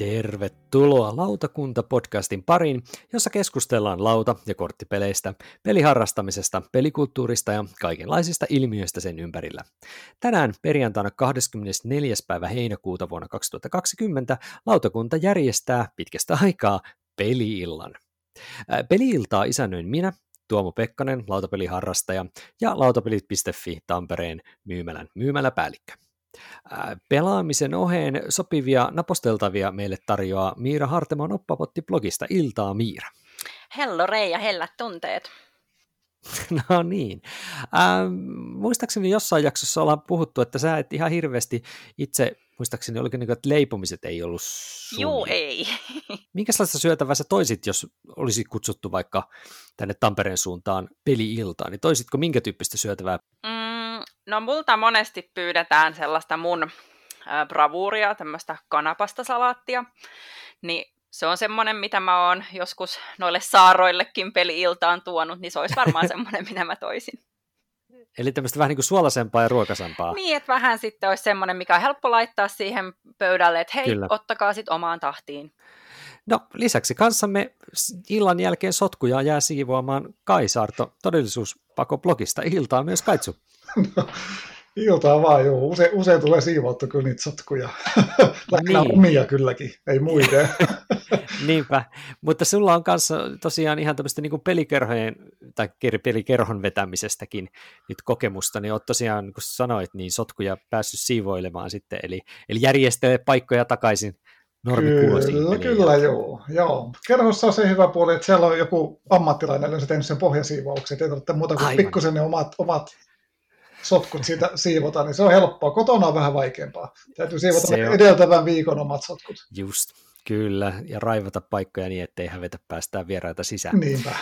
Tervetuloa Lautakunta-podcastin pariin, jossa keskustellaan lauta- ja korttipeleistä, peliharrastamisesta, pelikulttuurista ja kaikenlaisista ilmiöistä sen ympärillä. Tänään perjantaina 24. päivä heinäkuuta vuonna 2020 lautakunta järjestää pitkästä aikaa peliillan. Peliiltaa isännöin minä, Tuomo Pekkanen, lautapeliharrastaja, ja lautapelit.fi Tampereen myymälän myymäläpäällikkö. Pelaamisen oheen sopivia naposteltavia meille tarjoaa Miira Hartemon oppapotti blogista Iltaa Miira. Hello Rei ja hellät tunteet. No niin. Ähm, muistaakseni jossain jaksossa ollaan puhuttu, että sä et ihan hirveästi itse, muistaakseni oliko niin, että leipomiset ei ollut sun. Juu, ei. Minkälaista syötävää sä toisit, jos olisi kutsuttu vaikka tänne Tampereen suuntaan peli-iltaan, niin toisitko minkä tyyppistä syötävää? Mm, no multa monesti pyydetään sellaista mun bravuuria, tämmöistä kanapastasalaattia, niin se on semmoinen, mitä mä oon joskus noille saaroillekin peli-iltaan tuonut, niin se olisi varmaan semmoinen, mitä mä toisin. Eli tämmöistä vähän niin kuin suolasempaa ja ruokasempaa. Niin, että vähän sitten olisi semmoinen, mikä on helppo laittaa siihen pöydälle, että hei, Kyllä. ottakaa sitten omaan tahtiin. No lisäksi kanssamme illan jälkeen sotkuja jää siivoamaan Kaisarto todellisuuspakoblogista iltaa myös Kaitsu. No, iltaa vaan, joo. Usein, usein tulee siivottu kyllä niitä sotkuja. Lähinnä niin. omia kylläkin, ei muiden. Niinpä, mutta sulla on kanssa tosiaan ihan tämmöistä niin pelikerhojen tai pelikerhon vetämisestäkin nyt kokemusta, niin oot tosiaan, kun sanoit, niin sotkuja päässyt siivoilemaan sitten, eli, eli järjestelee paikkoja takaisin Kyllä, kyllä joo, joo. Kerhossa on se hyvä puoli, että siellä on joku ammattilainen on tehnyt sen pohjasiivauksen, ei tarvitse muuta kuin pikkusen ne omat, omat sotkut siitä siivota, niin se on helppoa. Kotona on vähän vaikeampaa. Täytyy siivota se edeltävän viikon omat sotkut. Just, kyllä. Ja raivata paikkoja niin, ettei hävetä päästään vieraita sisään. Niinpä.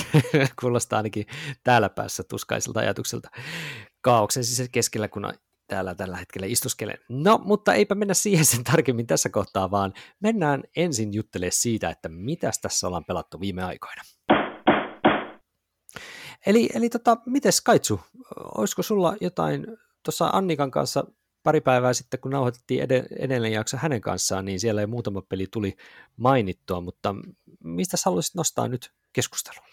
Kuulostaa ainakin täällä päässä tuskaiselta ajatukselta. Kaauksen siis keskellä, kun täällä tällä hetkellä istuskelen. No, mutta eipä mennä siihen sen tarkemmin tässä kohtaa, vaan mennään ensin juttelemaan siitä, että mitä tässä ollaan pelattu viime aikoina. Eli, eli tota, miten Kaitsu, olisiko sulla jotain, tuossa Annikan kanssa pari päivää sitten, kun nauhoitettiin ed- edelleen jakso hänen kanssaan, niin siellä ei muutama peli tuli mainittua, mutta mistä sä haluaisit nostaa nyt keskustelua?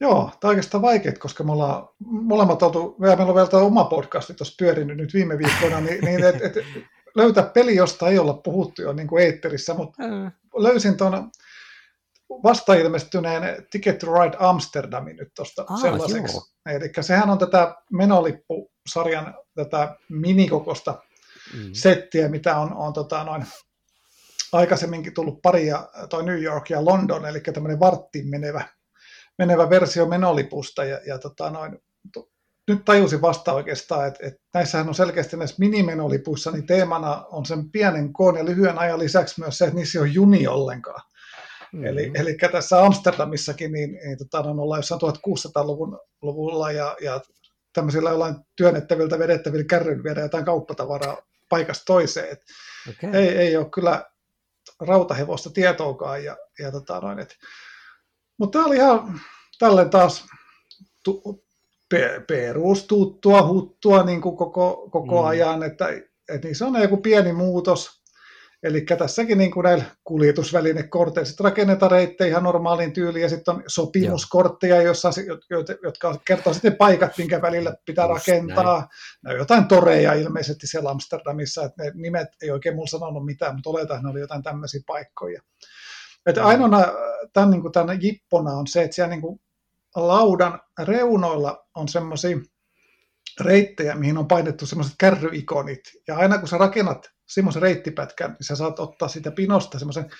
Joo, tämä on oikeastaan vaikeaa, koska me ollaan molemmat oltu, meillä on vielä tämä oma podcasti tuossa pyörinyt nyt viime viikkoina, niin, niin et, et, löytää peli, josta ei olla puhuttu jo niin kuin eetterissä, mutta löysin tuon vasta ilmestyneen Ticket to Ride Amsterdamin nyt tuosta sellaiseksi. Eli sehän on tätä menolippusarjan tätä minikokosta mm. settiä, mitä on, on tota noin, aikaisemminkin tullut pari, ja toi New York ja London, eli tämmöinen varttiin menevä, menevä versio menolipusta, ja, ja tota noin, to, nyt tajusin vasta oikeastaan, että, että näissähän on selkeästi näissä minimenolipuissa, niin teemana on sen pienen koon ja lyhyen ajan lisäksi myös se, että niissä ei ole juni ollenkaan. Mm-hmm. Eli, eli tässä Amsterdamissakin niin, niin tota, on ollaan jossain 1600-luvun luvulla ja, ja tämmöisillä jollain työnnettäviltä vedettävillä kärryn viedä jotain kauppatavaraa paikasta toiseen. Et okay. ei, ei ole kyllä rautahevosta tietoakaan. Ja, ja tota noin, et. Mutta tämä oli ihan tälleen taas tu, pe, perustuttua, huttua niin kuin koko, koko mm. ajan, että, että niin se on joku pieni muutos, Eli tässäkin niin kuin näillä kuljetusvälinekorteilla sitten rakennetaan reittejä ihan normaaliin tyyliin, ja sitten on sopimuskortteja, jossa, jotka kertoo sitten paikat, minkä välillä pitää Just rakentaa. Näin. Ne on jotain toreja ilmeisesti siellä Amsterdamissa, että ne nimet ei oikein mulla sanonut mitään, mutta oletaan, että ne oli jotain tämmöisiä paikkoja. Että ainoana tämän, niin kuin tämän jippona on se, että siellä niin kuin laudan reunoilla on semmoisia reittejä, mihin on painettu semmoiset kärryikonit. Ja aina kun sä rakennat semmoisen reittipätkän, niin sä saat ottaa sitä pinosta semmoisen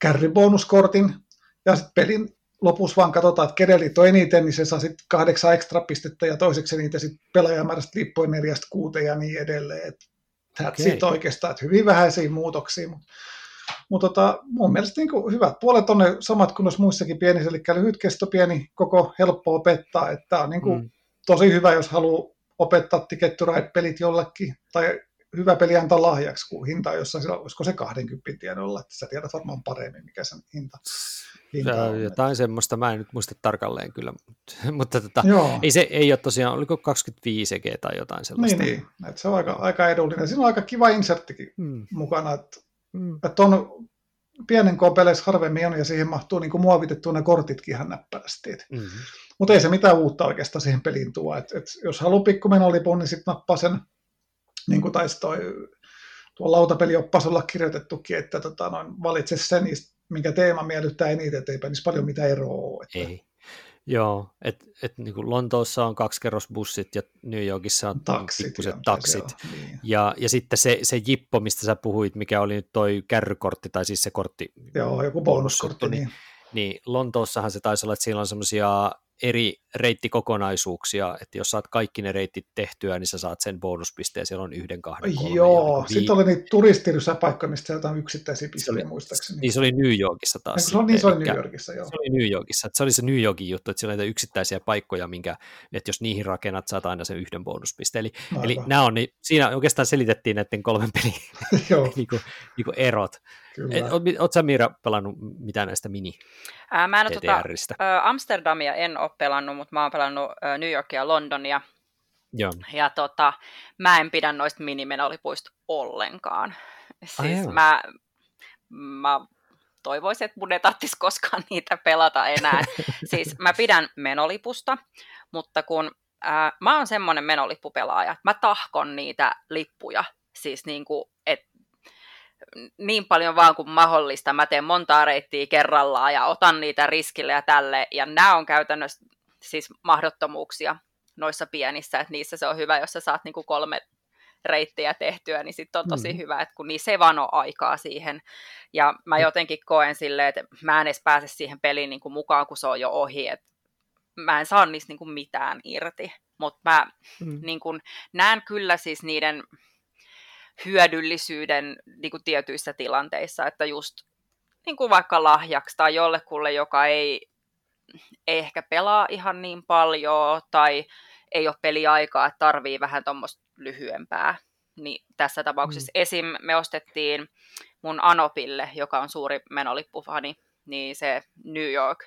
kärrybonuskortin, ja sitten pelin lopussa vaan katsotaan, että kenellä on eniten, niin se saa sitten kahdeksan ekstra pistettä, ja toiseksi niitä sitten pelaajamäärästä liippuen neljästä kuuteen ja niin edelleen. Että okay. sitten oikeastaan, että hyvin vähäisiä muutoksia, mutta mutta tota, mun mielestä niin hyvät puolet on ne samat kuin noissa muissakin pienissä, eli lyhyt kesto, pieni, koko helppo opettaa. Että on niin kuin mm. tosi hyvä, jos haluaa opettaa Ticket to Ride-pelit jollekin, tai hyvä peli antaa lahjaksi, kun hinta on jossain, olisiko se 20 tiedolla, että sä tiedät varmaan paremmin, mikä sen hinta, hinta on. Jotain semmoista, mä en nyt muista tarkalleen kyllä, mutta, mutta tota, ei se ei ole tosiaan, oliko 25 EG tai jotain sellaista. Niin, niin. Että se on aika, aika edullinen. Siinä on aika kiva inserttikin hmm. mukana, että, että on pienen peleissä harvemmin on, ja siihen mahtuu niin muovitettua ne kortitkin ihan näppärästi. Mm-hmm. Mutta ei se mitään uutta oikeastaan siihen peliin tuo. Et, et jos haluaa pikkumenolipun, niin sitten nappaa sen, niin kuin taisi toi, tuo lautapelioppas olla kirjoitettukin, että tota, noin, valitse sen, minkä teema miellyttää eniten, että eipä niissä paljon mitään eroa. Että... Ei. Joo, että et, niin Lontoossa on kaksikerrosbussit ja New Yorkissa on taksit, pikkuset taksit. niin. ja, ja sitten se, se jippo, mistä sä puhuit, mikä oli nyt toi kärrykortti, tai siis se kortti. Joo, joku bonuskortti. Niin, niin, niin Lontoossahan se taisi olla, että siellä on semmoisia eri reittikokonaisuuksia, että jos saat kaikki ne reitit tehtyä, niin sä saat sen bonuspisteen, siellä on yhden, kahden, kolme. Joo, niin sitten oli niitä turistirysäpaikkoja, mistä sieltä on yksittäisiä pisteitä muistaakseni. Niin se oli New Yorkissa taas. Se, oli, niin se oli New Yorkissa, joo. Se oli New Yorkissa, se oli se New Yorkin juttu, että siellä on näitä yksittäisiä paikkoja, minkä, että jos niihin rakennat, saat aina sen yhden bonuspisteen. Eli, eli nämä on, niin siinä oikeastaan selitettiin näiden kolmen pelin niin kuin, niin kuin erot. Oletko sä Miira pelannut mitään näistä mini Ää, mä en tota, Amsterdamia en ole pelannut, mutta mä oon pelannut New Yorkia ja Londonia. Joo. Ja tota, mä en pidä noista minimenolipuista ollenkaan. Siis mä, mä toivoisin, että mun ei tarvitsisi koskaan niitä pelata enää. siis mä pidän menolipusta, mutta kun ää, mä oon semmoinen menolippupelaaja, että mä tahkon niitä lippuja. Siis niin kuin, että niin paljon vaan kuin mahdollista. Mä teen montaa reittiä kerrallaan ja otan niitä riskille ja tälle. Ja nämä on käytännössä siis mahdottomuuksia noissa pienissä, että niissä se on hyvä, jos sä saat niinku kolme reittiä tehtyä, niin sitten on tosi mm. hyvä, että kun niissä ei vaan ole aikaa siihen. Ja mä jotenkin koen silleen, että mä en edes pääse siihen peliin niin kuin mukaan, kun se on jo ohi, että mä en saa niistä niin kuin mitään irti. Mutta mä mm. niin kuin, näen kyllä siis niiden hyödyllisyyden niin kuin tietyissä tilanteissa, että just niin kuin vaikka lahjaksi tai jollekulle, joka ei, ei ehkä pelaa ihan niin paljon tai ei ole peliaikaa, että tarvii vähän tuommoista lyhyempää. Niin tässä tapauksessa mm. esim. me ostettiin mun Anopille, joka on suuri menolippufani, niin se New York,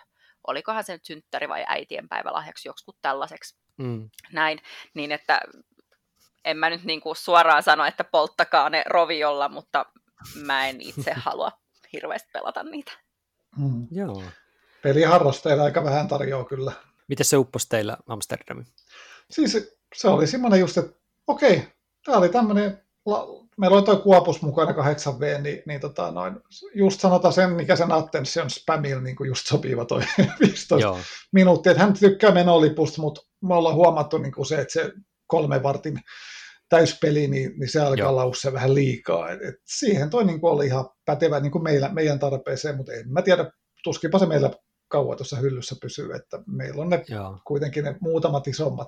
olikohan se nyt synttäri vai äitien päivälahjaksi joku tällaiseksi. Mm. Näin, niin että en mä nyt niin kuin suoraan sano, että polttakaa ne roviolla, mutta mä en itse halua hirveästi pelata niitä. Mm. Joo. Peliharrastajilla aika vähän tarjoaa kyllä. Miten se upposi teillä Amsterdamiin? Siis se oli semmoinen just, että okei, tämä oli tämmöinen, meillä oli tuo kuopus mukana 8V, niin, niin tota noin, just sanotaan sen, mikä sen attention spamilla niin just sopiva toi 15 Joo. minuuttia, että hän tykkää menolipusta, mutta me ollaan huomattu niin kuin se, että se kolme vartin täyspeli, niin, niin se alkaa lausua vähän liikaa. Et, et siihen toi niin oli ihan pätevä niin kuin meillä, meidän tarpeeseen, mutta en mä tiedä, tuskinpa se meillä kauan tuossa hyllyssä pysyy, että meillä on ne Joo. kuitenkin ne muutamat isommat,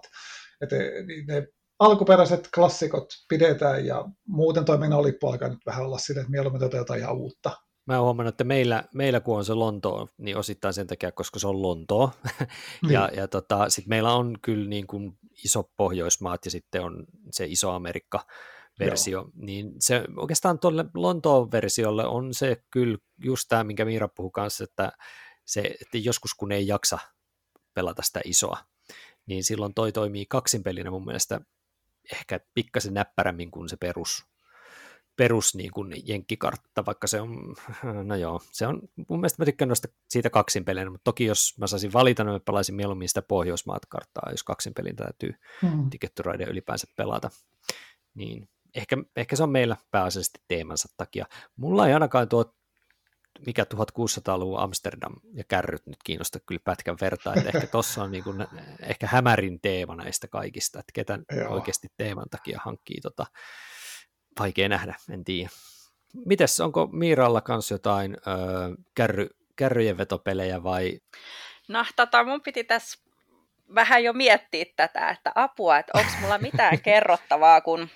että niin ne alkuperäiset klassikot pidetään ja muuten toiminnan olippu alkaa nyt vähän olla sille, että mieluummin jotain ihan uutta. Mä oon huomannut, että meillä, meillä kun on se Lontoo, niin osittain sen takia, koska se on Lontoo. Niin. ja ja tota, sitten meillä on kyllä niin kuin iso Pohjoismaat ja sitten on se iso Amerikka, versio, Joo. niin se oikeastaan tuolle Lontoon versiolle on se kyllä just tämä, minkä Miira puhui kanssa, että, se, että joskus kun ei jaksa pelata sitä isoa, niin silloin toi toimii kaksinpelinä mun mielestä ehkä pikkasen näppärämmin kuin se perus, perus niin kuin jenkkikartta, vaikka se on, no joo, se on, mun mielestä mä tykkään noista siitä kaksinpelinä, mutta toki jos mä saisin valita, niin mä pelaisin mieluummin sitä Pohjoismaat-karttaa, jos kaksinpelin täytyy hmm. Ticket to Ride ylipäänsä pelata, niin ehkä, ehkä se on meillä pääasiallisesti teemansa takia. Mulla ei ainakaan tuo mikä 1600-luvun Amsterdam ja kärryt nyt kiinnosta kyllä pätkän vertaa, että ehkä tuossa on niin kuin, ehkä hämärin teema näistä kaikista, että ketä Joo. oikeasti teeman takia hankkii tota, vaikea nähdä, en tiedä. Mites, onko Miiralla kanssa jotain ö, kärry, kärryjen vetopelejä vai? No tota, mun piti tässä vähän jo miettiä tätä, että apua, että onko mulla mitään kerrottavaa, kun,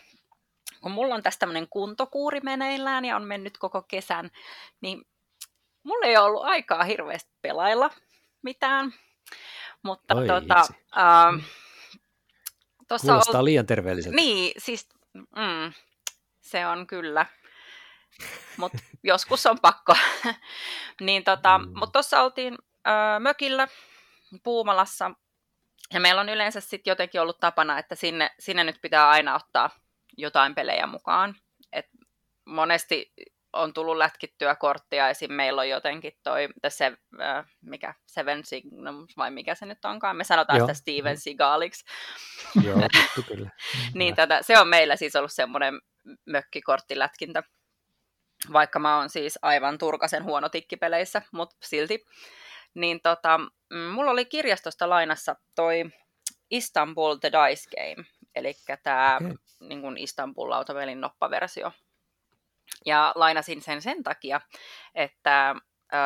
kun mulla on tässä tämmöinen kuntokuuri meneillään ja on mennyt koko kesän, niin mulla ei ollut aikaa hirveästi pelailla mitään, mutta Oi, tota, äh, Kuulostaa on, liian terveelliseltä. Niin, siis mm, se on kyllä. Mutta joskus on pakko. niin tota, mm. Mutta tuossa oltiin ö, mökillä Puumalassa. Ja meillä on yleensä sitten jotenkin ollut tapana, että sinne, sinne nyt pitää aina ottaa jotain pelejä mukaan. Et monesti on tullut lätkittyä korttia, esim. meillä on jotenkin toi, se, äh, mikä, Seven Signums, vai mikä se nyt onkaan, me sanotaan Joo. sitä Steven Seagaliksi. Joo, kyllä. niin tätä, se on meillä siis ollut semmoinen mökkikorttilätkintä, vaikka mä oon siis aivan turkasen huono tikkipeleissä, mutta silti. Niin tota, mm, mulla oli kirjastosta lainassa toi Istanbul The Dice Game, eli tämä okay. niin Istanbul-lautapelin noppaversio. Ja lainasin sen sen takia, että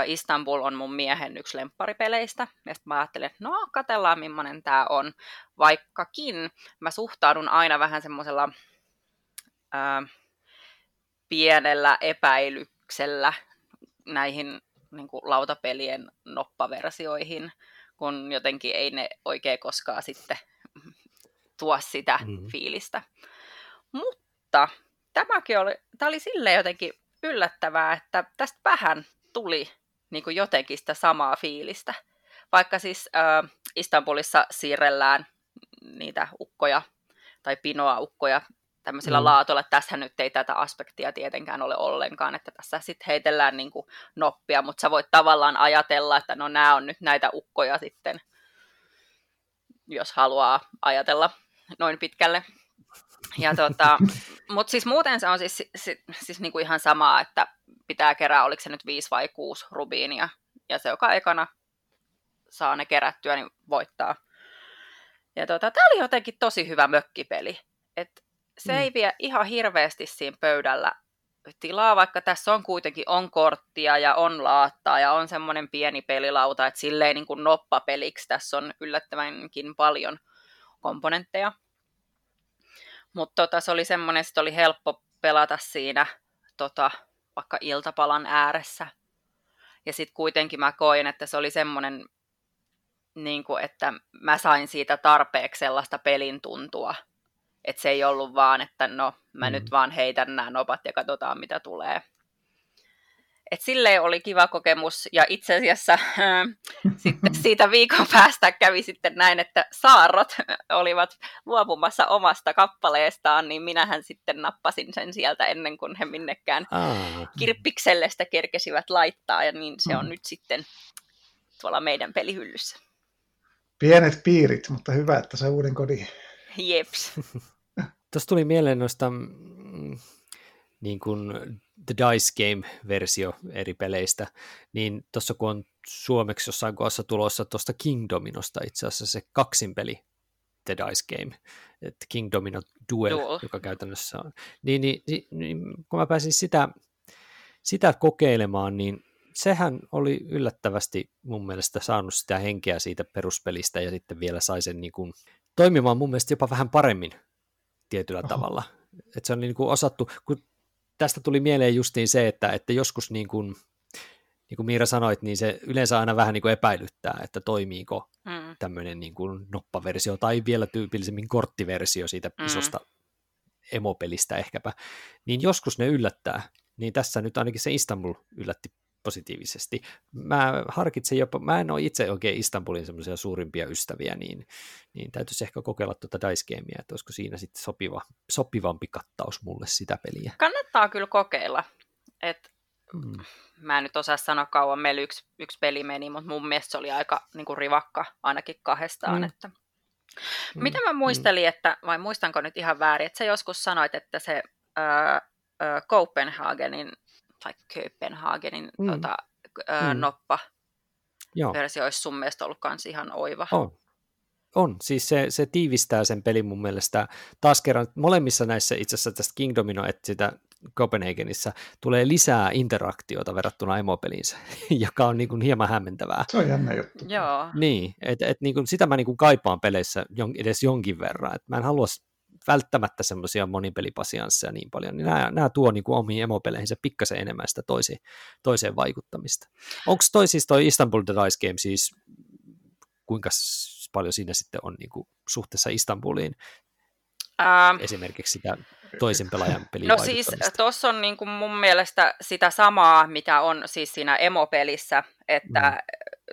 Istanbul on mun miehen yksi lempparipeleistä. Ja sitten mä ajattelin, että no, katellaan millainen tämä on. Vaikkakin mä suhtaudun aina vähän semmoisella pienellä epäilyksellä näihin niin kuin lautapelien noppaversioihin, kun jotenkin ei ne oikein koskaan sitten tuo sitä mm. fiilistä. Mutta tämäkin oli, tämä oli silleen jotenkin yllättävää, että tästä vähän tuli niin kuin jotenkin sitä samaa fiilistä. Vaikka siis äh, Istanbulissa siirrellään niitä ukkoja tai pinoa ukkoja tämmöisillä mm. laatoilla. Tässä nyt ei tätä aspektia tietenkään ole ollenkaan, että tässä sitten heitellään niin kuin noppia, mutta sä voit tavallaan ajatella, että no nämä on nyt näitä ukkoja sitten, jos haluaa ajatella noin pitkälle. Ja tota, mutta siis muuten se on siis, siis, siis niinku ihan samaa, että pitää kerää, oliko se nyt viisi vai kuusi rubiinia, ja se joka ekana saa ne kerättyä, niin voittaa. Ja tota, tämä oli jotenkin tosi hyvä mökkipeli. Et se mm. ei vie ihan hirveästi siinä pöydällä tilaa, vaikka tässä on kuitenkin on korttia ja on laattaa ja on semmoinen pieni pelilauta, että silleen niin kuin noppapeliksi tässä on yllättävänkin paljon komponentteja. Mutta tota, se oli semmoinen, että oli helppo pelata siinä tota, vaikka iltapalan ääressä. Ja sitten kuitenkin mä koin, että se oli semmoinen, niin kuin, että mä sain siitä tarpeeksi sellaista pelin tuntua. Että se ei ollut vaan, että no mä mm. nyt vaan heitän nämä nopat ja katsotaan mitä tulee. Et silleen oli kiva kokemus, ja itse asiassa äh, sitten siitä viikon päästä kävi sitten näin, että saarrot olivat luopumassa omasta kappaleestaan, niin minähän sitten nappasin sen sieltä ennen kuin he minnekään ah. kirppikselle sitä kerkesivät laittaa, ja niin se on mm. nyt sitten tuolla meidän pelihyllyssä. Pienet piirit, mutta hyvä, että se uuden kodin. Jeps. Tuossa tuli mieleen noista mm, niin kuin The Dice Game-versio eri peleistä, niin tuossa kun on suomeksi jossain kohdassa tulossa tuosta King Dominosta itse asiassa se kaksinpeli The Dice Game, että King Domino Duel, Duel, joka käytännössä on. Niin, niin, niin, niin kun mä pääsin sitä, sitä kokeilemaan, niin sehän oli yllättävästi mun mielestä saanut sitä henkeä siitä peruspelistä ja sitten vielä sai sen niin kuin toimimaan mun mielestä jopa vähän paremmin tietyllä Oho. tavalla. Että se on niin kuin osattu, kun tästä tuli mieleen justiin se, että, että joskus niin kuin, niin kuin Miira sanoit, niin se yleensä aina vähän niin kuin epäilyttää, että toimiiko mm. tämmöinen niin kuin noppaversio tai vielä tyypillisemmin korttiversio siitä mm. isosta emopelistä ehkäpä, niin joskus ne yllättää. Niin tässä nyt ainakin se Istanbul yllätti positiivisesti. Mä harkitsen jopa, mä en ole itse oikein Istanbulin semmoisia suurimpia ystäviä, niin, niin täytyisi ehkä kokeilla tuota Dice Gamea, että olisiko siinä sitten sopiva, sopivampi kattaus mulle sitä peliä. Kannattaa kyllä kokeilla. Et, mm. Mä en nyt osaa sanoa kauan, meillä yksi, yksi peli meni, mutta mun mielestä se oli aika niin kuin rivakka ainakin kahdestaan. Mm. Että... Mm. Mitä mä muistelin, mm. että, vai muistanko nyt ihan väärin, että sä joskus sanoit, että se ää, Copenhagenin tai Kööpenhagenin mm. tota, ää, mm. noppa Joo. versio olisi sun mielestä ollut kans ihan oiva. On. On, siis se, se tiivistää sen pelin mun mielestä. Taas kerran molemmissa näissä itse asiassa tästä Kingdomino, että sitä Copenhagenissa tulee lisää interaktiota verrattuna emopeliinsä, joka on niin kuin hieman hämmentävää. Se on jännä juttu. Joo. Niin, että et niin kuin sitä mä niin kuin kaipaan peleissä edes jonkin verran. Et mä en halua välttämättä semmoisia monipelipasiansseja niin paljon, niin nämä, nämä tuo niin kuin omiin emopeleihinsä pikkasen enemmän sitä toisi, toiseen vaikuttamista. Onko toi siis toi Istanbul The Dice Game siis, kuinka paljon siinä sitten on niin kuin suhteessa Istanbuliin Ähm, esimerkiksi sitä toisen pelaajan pelin No siis tuossa on niin kuin mun mielestä sitä samaa, mitä on siis siinä emopelissä, että mm.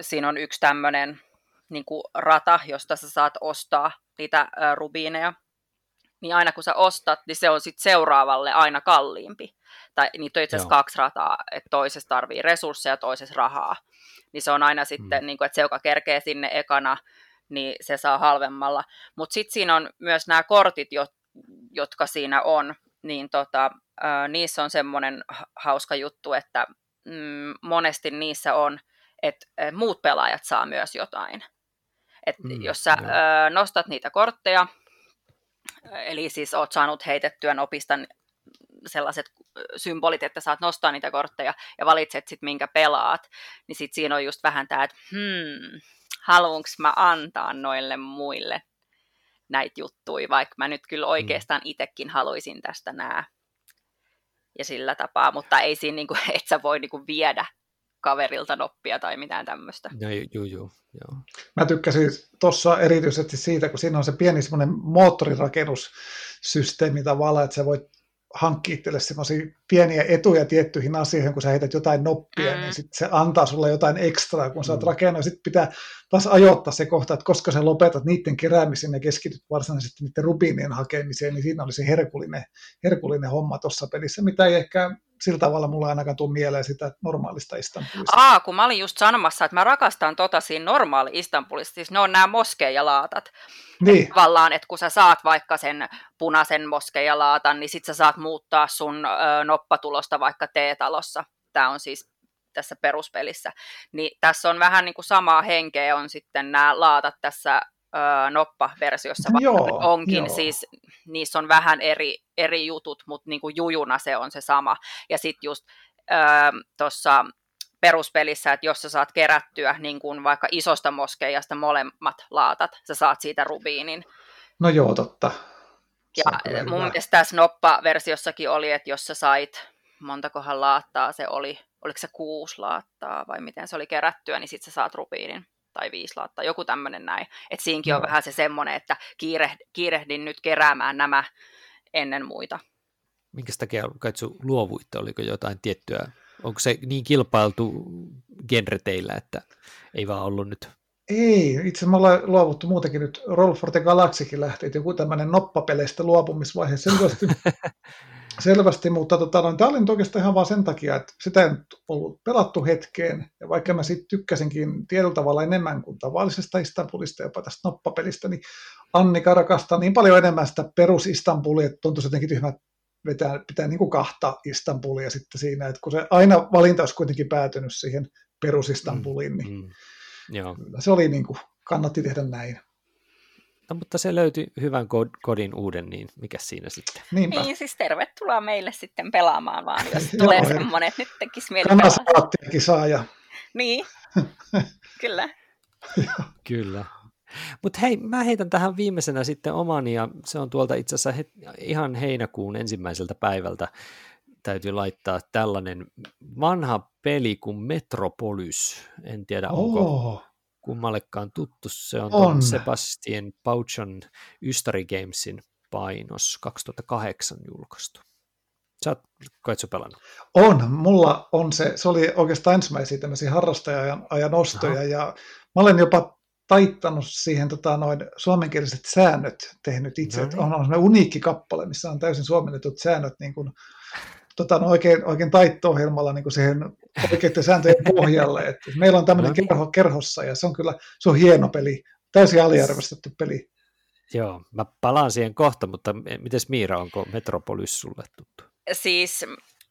siinä on yksi tämmöinen niin kuin rata, josta sä saat ostaa niitä äh, rubiineja niin aina kun sä ostat, niin se on sitten seuraavalle aina kalliimpi. tai niitä on itse asiassa kaksi rataa, että toisessa tarvii resursseja, toisessa rahaa. Niin se on aina sitten, mm. niin kuin, että se, joka kerkee sinne ekana, niin se saa halvemmalla. Mutta sitten siinä on myös nämä kortit, jotka siinä on, niin tota, äh, niissä on semmoinen hauska juttu, että mm, monesti niissä on, että muut pelaajat saa myös jotain. Et mm, jos sä ö, nostat niitä kortteja, eli siis oot saanut heitettyä nopista sellaiset symbolit, että saat nostaa niitä kortteja ja valitset sitten minkä pelaat, niin sitten siinä on just vähän tämä, että hmm, haluanko mä antaa noille muille näitä juttuja, vaikka mä nyt kyllä mm. oikeastaan itsekin haluaisin tästä nää. Ja sillä tapaa, mutta ei siinä, niin kuin, et sä voi niin kuin viedä kaverilta noppia tai mitään tämmöistä. No, joo, joo, joo. Mä tykkäsin tuossa erityisesti siitä, kun siinä on se pieni semmoinen moottorirakennussysteemi tavallaan, että sä voit hankkia itselle semmoisia pieniä etuja tiettyihin asioihin, kun sä heität jotain noppia, mm. niin sit se antaa sulle jotain ekstraa, kun sä oot mm. rakennut. Sitten pitää taas ajoittaa se kohta, että koska sä lopetat niiden keräämiseen ja keskityt varsinaisesti niiden rubiinien hakemiseen, niin siinä oli se herkullinen, herkullinen homma tuossa pelissä, mitä ei ehkä sillä tavalla mulla ainakaan tule mieleen sitä normaalista Istanbulista. Aa, kun mä olin just sanomassa, että mä rakastan tota siinä normaali Istanbulista, siis ne on nämä moskeijalaatat. Niin. Et tavallaan, että kun sä saat vaikka sen punaisen moskeijalaatan, niin sit sä saat muuttaa sun ö, noppatulosta vaikka T-talossa. Tämä on siis tässä peruspelissä. Niin tässä on vähän niin kuin samaa henkeä on sitten nämä laatat tässä noppa-versiossa, joo, onkin joo. siis, niissä on vähän eri, eri jutut, mutta niin kuin jujuna se on se sama. Ja sitten just tuossa peruspelissä, että jos sä saat kerättyä niin kuin vaikka isosta moskeijasta molemmat laatat, sä saat siitä rubiinin. No joo, totta. Ja mun mielestä tässä Noppa-versiossakin oli, että jos sä sait, montakohan laattaa se oli, oliko se kuusi laattaa vai miten se oli kerättyä, niin sit sä saat rubiinin tai viisi laattaa, joku tämmöinen näin. Että siinkin no. on vähän se semmoinen, että kiirehdin nyt keräämään nämä ennen muita. Minkä takia Kaitsu luovuitte? Oliko jotain tiettyä, onko se niin kilpailtu genre teillä, että ei vaan ollut nyt ei, itse asiassa me ollaan luovuttu muutenkin nyt. Roll for the Galaxykin lähti, että joku tämmöinen noppapeleistä luopumisvaihe selvästi, selvästi mutta tota, no, tämä oli nyt oikeastaan ihan vaan sen takia, että sitä ei ollut pelattu hetkeen, ja vaikka mä sitten tykkäsinkin tietyllä tavalla enemmän kuin tavallisesta Istanbulista, jopa tästä noppapelistä, niin Annika rakastaa niin paljon enemmän sitä perus Istanbulia, että tuntuu jotenkin tyhmä vetää, pitää niin kuin kahta Istanbulia sitten siinä, että kun se aina valinta olisi kuitenkin päätynyt siihen perus Istanbuliin, niin mm, mm Joo. Se oli niin kuin, kannatti tehdä näin. No, mutta se löytyi hyvän kodin uuden, niin mikä siinä sitten? Niinpä. Niin, siis tervetuloa meille sitten pelaamaan vaan, jos tulee semmoinen, että nyt tekisi mieli pelaa. saa ja... Niin, kyllä. kyllä. Mutta hei, mä heitän tähän viimeisenä sitten omani, ja se on tuolta itse asiassa he, ihan heinäkuun ensimmäiseltä päivältä täytyy laittaa tällainen vanha peli kuin Metropolis. En tiedä, oh. onko kummallekaan tuttu. Se on, on. Sebastian Pauchon Ystari Gamesin painos 2008 julkaistu. Sä oot Kaitsu pelannut? On, mulla on se, se oli oikeastaan ensimmäisiä tämmöisiä harrastajan ajan ostoja, Aha. ja mä olen jopa taittanut siihen tota, noin suomenkieliset säännöt tehnyt itse. No niin. On, on semmoinen uniikki kappale, missä on täysin suomennetut säännöt niin kuin tota, no oikein, oikein taitto-ohjelmalla niin kuin siihen oikeiden sääntöjen pohjalle. Et meillä on tämmöinen no kerho, kerhossa ja se on kyllä se on hieno peli, täysin aliarvostettu peli. Joo, mä palaan siihen kohta, mutta miten Miira, onko Metropolis sulle tuttu? Siis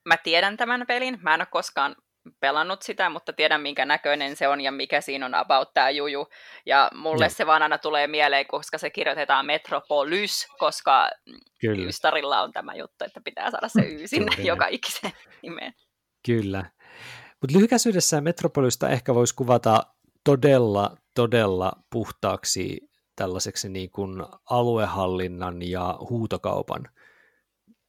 mä tiedän tämän pelin, mä en ole koskaan pelannut sitä, mutta tiedän minkä näköinen se on ja mikä siinä on about tämä juju. Ja mulle ja. se vaan aina tulee mieleen, koska se kirjoitetaan Metropolis, koska Kyllä. Ystarilla on tämä juttu, että pitää saada se Y sinne Kyllä. joka ikiseen nimeen. Kyllä. Mutta lyhykäisyydessään Metropolista ehkä voisi kuvata todella, todella puhtaaksi tällaiseksi niin kuin aluehallinnan ja huutokaupan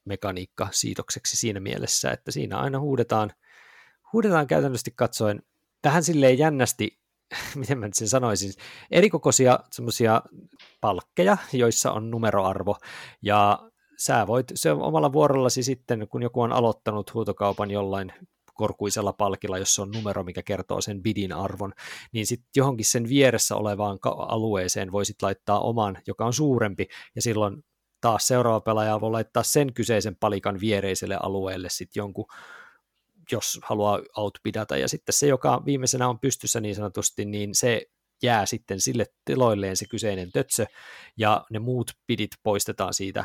mekaniikka siitokseksi siinä mielessä, että siinä aina huudetaan – huudetaan käytännössä katsoen tähän silleen jännästi, miten mä sen sanoisin, erikokoisia semmoisia palkkeja, joissa on numeroarvo, ja sä voit se omalla vuorollasi sitten, kun joku on aloittanut huutokaupan jollain korkuisella palkilla, jossa on numero, mikä kertoo sen bidin arvon, niin sitten johonkin sen vieressä olevaan alueeseen voisit laittaa oman, joka on suurempi, ja silloin taas seuraava pelaaja voi laittaa sen kyseisen palikan viereiselle alueelle sitten jonkun, jos haluaa outpidata, ja sitten se, joka viimeisenä on pystyssä niin sanotusti, niin se jää sitten sille tiloilleen se kyseinen tötsö, ja ne muut pidit poistetaan siitä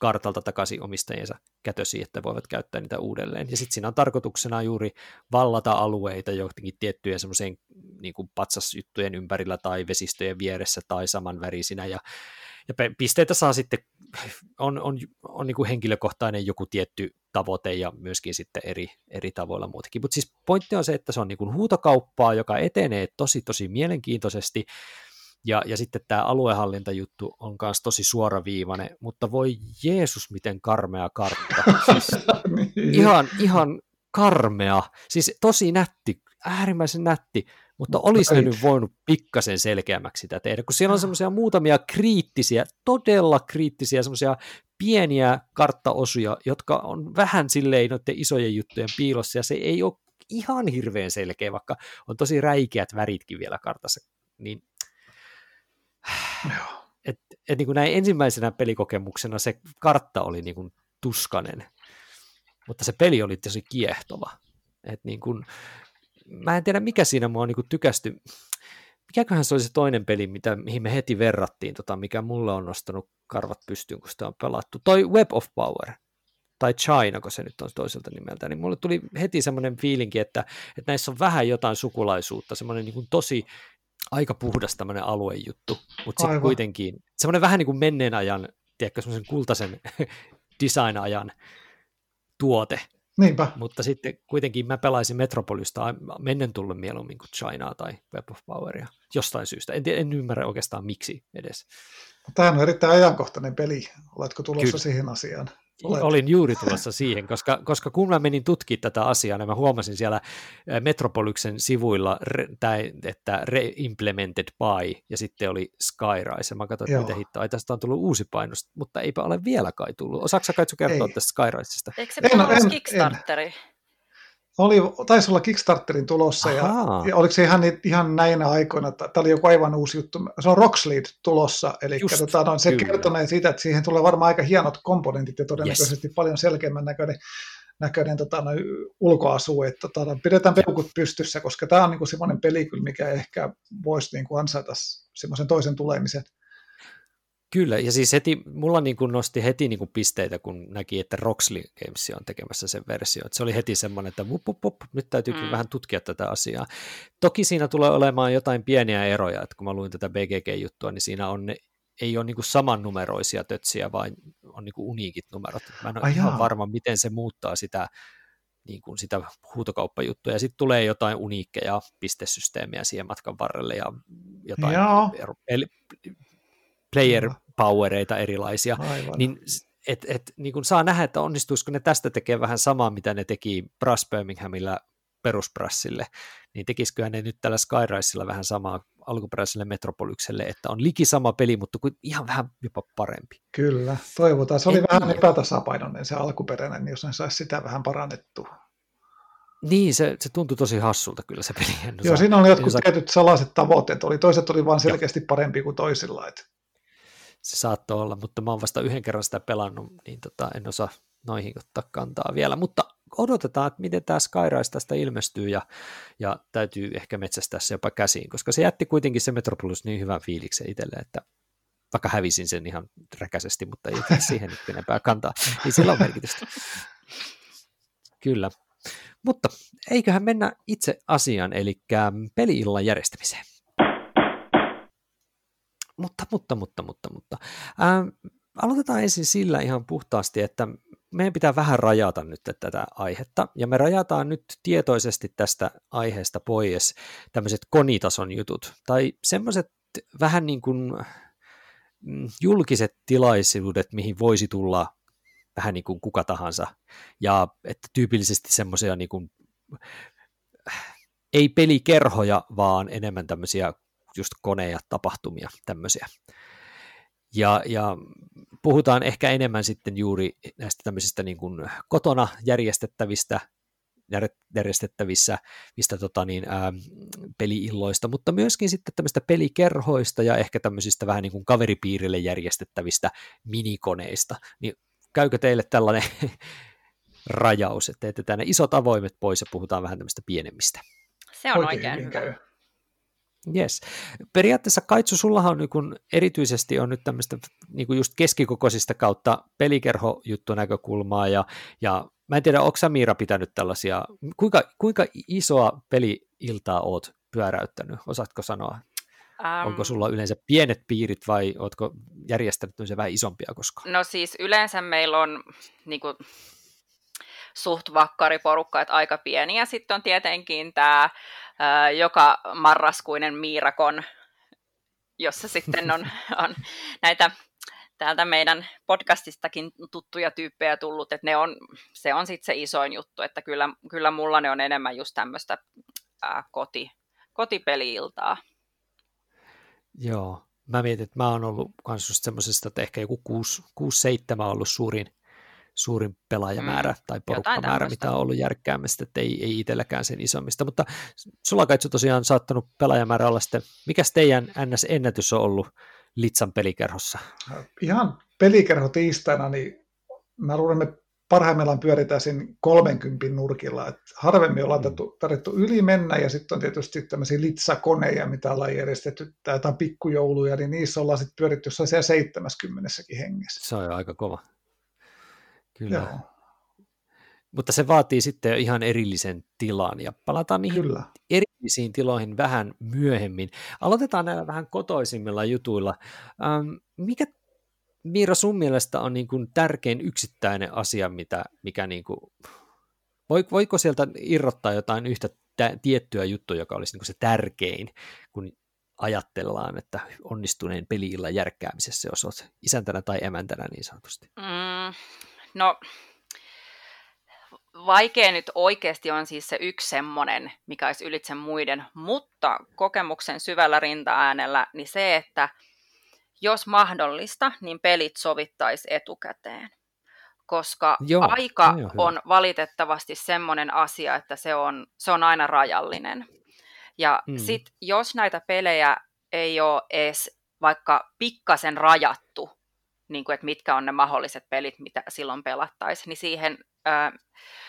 kartalta takaisin omistajiensa kätösi, että voivat käyttää niitä uudelleen. Ja sitten siinä on tarkoituksena juuri vallata alueita jotenkin tiettyjen semmoiseen niin patsasjuttujen ympärillä tai vesistöjen vieressä tai samanvärisinä. Ja, ja pisteitä saa sitten, on, on, on niin kuin henkilökohtainen joku tietty tavoite ja myöskin sitten eri, eri tavoilla muutenkin. Mutta siis pointti on se, että se on niin kuin huutokauppaa, joka etenee tosi tosi mielenkiintoisesti, ja, ja sitten tämä aluehallintajuttu on myös tosi suoraviivainen, mutta voi Jeesus, miten karmea kartta. Siis niin. ihan, ihan karmea, siis tosi nätti, äärimmäisen nätti, mutta olisi ne nyt voinut pikkasen selkeämmäksi sitä tehdä, kun siellä on semmoisia muutamia kriittisiä, todella kriittisiä semmoisia pieniä karttaosuja, jotka on vähän silleen noiden isojen juttujen piilossa, ja se ei ole ihan hirveän selkeä, vaikka on tosi räikeät väritkin vielä kartassa, niin et, et niin kuin näin ensimmäisenä pelikokemuksena se kartta oli niin kuin tuskanen, mutta se peli oli tosi kiehtova. Et niin kuin, mä en tiedä, mikä siinä mua on niin tykästy. Mikäköhän se oli se toinen peli, mitä, mihin me heti verrattiin, tota, mikä mulle on nostanut karvat pystyyn, kun sitä on pelattu. Toi Web of Power, tai China, kun se nyt on toiselta nimeltä, niin mulle tuli heti semmoinen fiilinki, että, että näissä on vähän jotain sukulaisuutta, semmoinen niin tosi aika puhdas tämmöinen aluejuttu, mutta sitten kuitenkin semmoinen vähän niin kuin menneen ajan, tiedätkö, semmoisen kultaisen design-ajan tuote. Niinpä. Mutta sitten kuitenkin mä pelaisin Metropolista mennen tullut mieluummin kuin Chinaa tai Web of Poweria jostain syystä. En, en ymmärrä oikeastaan miksi edes. Tämä on erittäin ajankohtainen peli. Oletko tulossa Kyllä. siihen asiaan? Olet. Olin juuri tulossa siihen, koska, koska kun mä menin tutkimaan tätä asiaa, niin mä huomasin siellä Metropolixen sivuilla, tai, että reimplemented by, ja sitten oli Skyrise, ja mä katsoin, että mitä hittoa, tästä on tullut uusi painos, mutta eipä ole vielä kai tullut. Osaatko sä kertoa Ei. tästä Skyrisesta? Eikö se en, en, Kickstarteri? En. Oli, taisi olla Kickstarterin tulossa ja, ja oliko se ihan, ihan näinä aikoina, tämä oli joku aivan uusi juttu. Se on Rocksleed tulossa, eli Just, tota, no, se kertonee siitä, että siihen tulee varmaan aika hienot komponentit ja todennäköisesti yes. paljon selkeämmän näköinen, näköinen tota, no, ulkoasu, että tota, no, pidetään peukut pystyssä, koska tämä on niin semmoinen peli, mikä ehkä voisi niin kuin ansaita semmoisen toisen tulemisen. Kyllä, ja siis heti, mulla niin kuin nosti heti niin kuin pisteitä, kun näki, että Roxley Games on tekemässä sen versio. Että se oli heti semmoinen, että wup, wup, wup, nyt täytyy mm. vähän tutkia tätä asiaa. Toki siinä tulee olemaan jotain pieniä eroja, että kun mä luin tätä BGG-juttua, niin siinä on ne, ei ole niin kuin samannumeroisia tötsiä, vaan on niin kuin uniikit numerot. Mä en ole Ai ihan jaa. varma, miten se muuttaa sitä, niin kuin sitä huutokauppajuttua. Ja sitten tulee jotain uniikkeja pistesysteemiä siihen matkan varrelle ja jotain player powereita erilaisia, Aivan. niin et, et, niin kun saa nähdä, että onnistuisiko ne tästä tekee vähän samaa, mitä ne teki Brass Birminghamilla perusbrassille, niin tekisiköhän ne nyt tällä Skyrisella vähän samaa alkuperäiselle Metropolykselle, että on liki sama peli, mutta ihan vähän jopa parempi. Kyllä, toivotaan. Se oli Et vähän niin. epätasapainoinen se alkuperäinen, niin jos ne saisi sitä vähän parannettua. Niin, se, se tuntui tosi hassulta kyllä se peli. En Joo, siinä oli jotkut osaa... tietyt salaiset tavoitteet. Oli, toiset oli vain selkeästi parempi kuin toisilla. Että se saattoi olla, mutta mä oon vasta yhden kerran sitä pelannut, niin tota, en osaa noihin ottaa kantaa vielä, mutta odotetaan, että miten tämä Skyrise tästä ilmestyy ja, ja täytyy ehkä metsästää se jopa käsiin, koska se jätti kuitenkin se Metropolis niin hyvän fiiliksen itselle, että vaikka hävisin sen ihan räkäisesti, mutta ei siihen nyt enempää kantaa, niin sillä on merkitystä. Kyllä. Mutta eiköhän mennä itse asiaan, eli peliillan järjestämiseen mutta, mutta, mutta, mutta, mutta. Ää, aloitetaan ensin sillä ihan puhtaasti, että meidän pitää vähän rajata nyt tätä aihetta, ja me rajataan nyt tietoisesti tästä aiheesta pois tämmöiset konitason jutut, tai semmoiset vähän niin kuin mm, julkiset tilaisuudet, mihin voisi tulla vähän niin kuin kuka tahansa, ja että tyypillisesti semmoisia niin kuin, ei pelikerhoja, vaan enemmän tämmöisiä just koneja, tapahtumia, tämmöisiä. Ja, ja puhutaan ehkä enemmän sitten juuri näistä tämmöisistä niin kuin kotona järjestettävistä järjestettävissä mistä, tota niin, ää, peliilloista, mutta myöskin sitten tämmöistä pelikerhoista ja ehkä tämmöisistä vähän niin kuin kaveripiirille järjestettävistä minikoneista, niin käykö teille tällainen rajaus, että teette ne isot avoimet pois ja puhutaan vähän tämmöistä pienemmistä? Se on oikein, oikein hyvä. Yes. Periaatteessa Kaitsu, sullahan on niin erityisesti on nyt tämmöistä niin just keskikokoisista kautta pelikerhojuttu näkökulmaa ja, ja mä en tiedä, onko Miira pitänyt tällaisia, kuinka, kuinka isoa peli-iltaa oot pyöräyttänyt, osaatko sanoa? Um, Onko sulla yleensä pienet piirit vai ootko järjestänyt se vähän isompia koskaan? No siis yleensä meillä on niin kuin, suht vakkariporukka, että aika pieniä. Sitten on tietenkin tämä joka marraskuinen Miirakon, jossa sitten on, on näitä täältä meidän podcastistakin tuttuja tyyppejä tullut, että ne on, se on sitten se isoin juttu, että kyllä, kyllä mulla ne on enemmän just tämmöistä koti, kotipeliiltaa. Joo, mä mietin, että mä oon ollut myös just semmoisesta, että ehkä joku 6-7 on ollut suurin, suurin pelaajamäärä mm, tai porukkamäärä, mitä on ollut järkkäämästä, että ei, ei itselläkään sen isommista, mutta sulla kai tosiaan saattanut pelaajamäärä olla sitten, mikä teidän NS-ennätys on ollut Litsan pelikerhossa? Ihan pelikerho tiistaina, niin mä luulen, että parhaimmillaan pyöritään siinä 30 nurkilla. Et harvemmin ollaan mm. tarvittu yli mennä ja sitten on tietysti tämmöisiä litsakoneja, mitä ollaan järjestetty, tai jotain pikkujouluja, niin niissä ollaan sitten pyöritty jossain siellä 70 hengessä. Se on jo aika kova. Kyllä. Joo. Mutta se vaatii sitten ihan erillisen tilan ja palataan niihin Kyllä. erillisiin tiloihin vähän myöhemmin. Aloitetaan näillä vähän kotoisimmilla jutuilla. Ähm, mikä Miira sun mielestä on niin kuin tärkein yksittäinen asia, mitä, mikä niin kuin, voiko sieltä irrottaa jotain yhtä tä- tiettyä juttua, joka olisi niin kuin se tärkein, kun ajatellaan, että onnistuneen peliillä järkkäämisessä, jos olet isäntänä tai emäntänä niin sanotusti? Mm, No, vaikea nyt oikeasti on siis se yksi semmoinen, mikä olisi ylitse muiden, mutta kokemuksen syvällä rintaäänellä, niin se, että jos mahdollista, niin pelit sovittaisi etukäteen. Koska Joo, aika on valitettavasti semmoinen asia, että se on, se on aina rajallinen. Ja hmm. sitten jos näitä pelejä ei ole edes vaikka pikkasen rajattu, niin kuin, että mitkä on ne mahdolliset pelit, mitä silloin pelattaisiin, niin siihen, ää,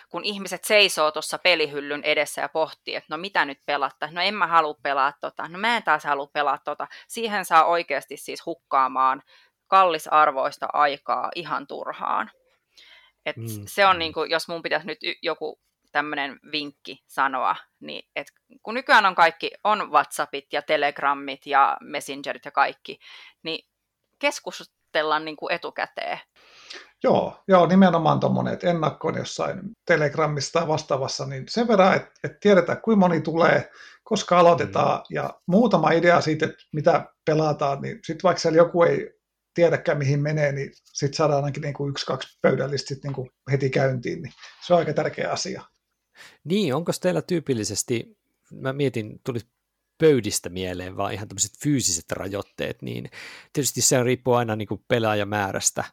kun ihmiset seisoo tuossa pelihyllyn edessä ja pohtii, että no mitä nyt pelatta, no en mä halua pelaa tota, no mä en taas halua pelaa tota, siihen saa oikeasti siis hukkaamaan kallisarvoista aikaa ihan turhaan. Et mm. Se on niin kuin, jos mun pitäisi nyt joku tämmöinen vinkki sanoa, niin et kun nykyään on kaikki, on WhatsAppit ja Telegrammit ja Messengerit ja kaikki, niin keskus, suunnitella niin kuin etukäteen. Joo, joo nimenomaan tuommoinen, että ennakkoon jossain Telegramissa tai vastaavassa, niin sen verran, että, että tiedetään, kuinka moni tulee, koska aloitetaan, mm. ja muutama idea siitä, että mitä pelataan, niin sitten vaikka siellä joku ei tiedäkään, mihin menee, niin sitten saadaan ainakin niin kuin yksi, kaksi pöydällistä niin kuin heti käyntiin, niin se on aika tärkeä asia. Niin, onko teillä tyypillisesti, mä mietin, tuli pöydistä mieleen, vaan ihan tämmöiset fyysiset rajoitteet, niin tietysti se riippuu aina niin kuin pelaajamäärästä,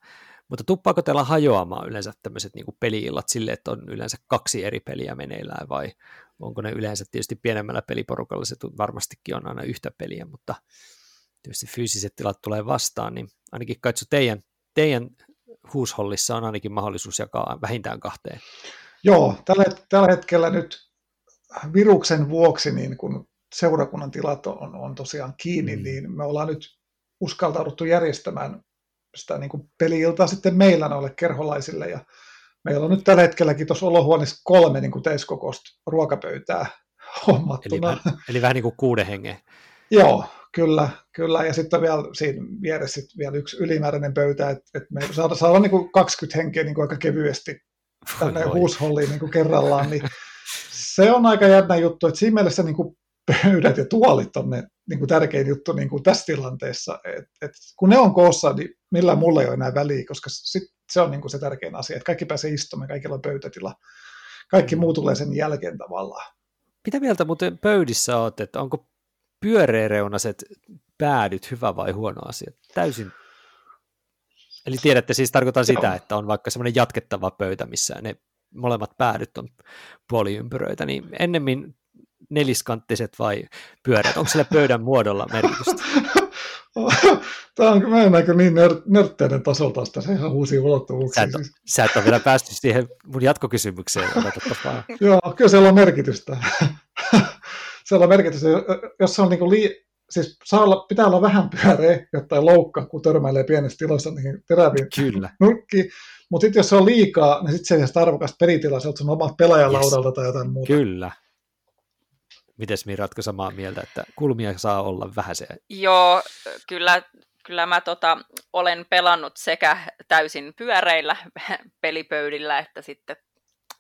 mutta tuppaako teillä hajoamaan yleensä tämmöiset niin peliillat sille, että on yleensä kaksi eri peliä meneillään, vai onko ne yleensä tietysti pienemmällä peliporukalla, se varmastikin on aina yhtä peliä, mutta tietysti fyysiset tilat tulee vastaan, niin ainakin katso teidän, teidän huushollissa on ainakin mahdollisuus jakaa vähintään kahteen. Joo, tällä, tällä hetkellä nyt viruksen vuoksi, niin kun seurakunnan tilat on, on tosiaan kiinni, mm. niin me ollaan nyt uskaltauduttu järjestämään sitä niin kuin peli-iltaa sitten meillä noille kerholaisille. Ja meillä on nyt tällä hetkelläkin tuossa olohuoneessa kolme niin kuin ruokapöytää hommattuna. Eli vähän, eli vähän niin kuin kuuden hengen. Joo, kyllä, kyllä. Ja sitten vielä siinä vieressä sit vielä yksi ylimääräinen pöytä, että, että me saadaan, saadaan niin kuin 20 henkeä niin kuin aika kevyesti tänne huusholliin niin kuin kerrallaan, niin se on aika jännä juttu, että siinä mielessä niin kuin pöydät ja tuolit on ne niin kuin tärkein juttu niin kuin tässä tilanteessa. Et, et kun ne on koossa, niin millä mulla ei ole enää väliä, koska sit se on niin kuin se tärkein asia, että kaikki pääsee istumaan, kaikilla on pöytätila. Kaikki muu tulee sen jälkeen tavallaan. Mitä mieltä muuten pöydissä olet, että onko pyöreäreunaset päädyt hyvä vai huono asia? Täysin. Eli tiedätte siis, tarkoitan sitä, että on vaikka semmoinen jatkettava pöytä, missä ne molemmat päädyt on puoliympyröitä, niin ennemmin neliskanttiset vai pyörät? Onko sillä pöydän muodolla merkitystä? Tämä on, mä en näkö niin nör, nörtteinen tasolta se ihan uusia ulottuvuuksia. Sä et, siis. sä et ole vielä päässyt siihen mun jatkokysymykseen, Joo, kyllä siellä on merkitystä. siellä on merkitystä, jos se on niin kuin lii, siis saa olla, pitää olla vähän pyöreä, jotta ei loukkaa, kun törmäilee pienessä tilassa niihin teräviin Kyllä. nurkkiin. Mutta sitten jos se on liikaa, niin sitten se ei ole arvokasta peritilaa, se on sun omat pelaajalaudalta yes. tai jotain muuta. Kyllä. Mites Miratko samaa mieltä, että kulmia saa olla vähän se? Joo, kyllä, kyllä mä tota, olen pelannut sekä täysin pyöreillä pelipöydillä että sitten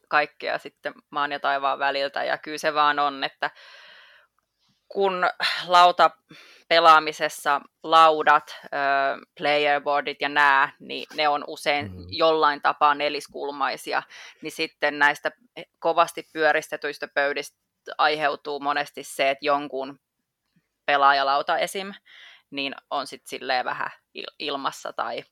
kaikkea sitten maan ja taivaan väliltä. Ja kyllä se vaan on, että kun lauta pelaamisessa laudat, playerboardit ja nämä, niin ne on usein mm. jollain tapaa neliskulmaisia, niin sitten näistä kovasti pyöristetyistä pöydistä aiheutuu monesti se, että jonkun pelaajalauta esim. niin on sitten silleen vähän ilmassa tai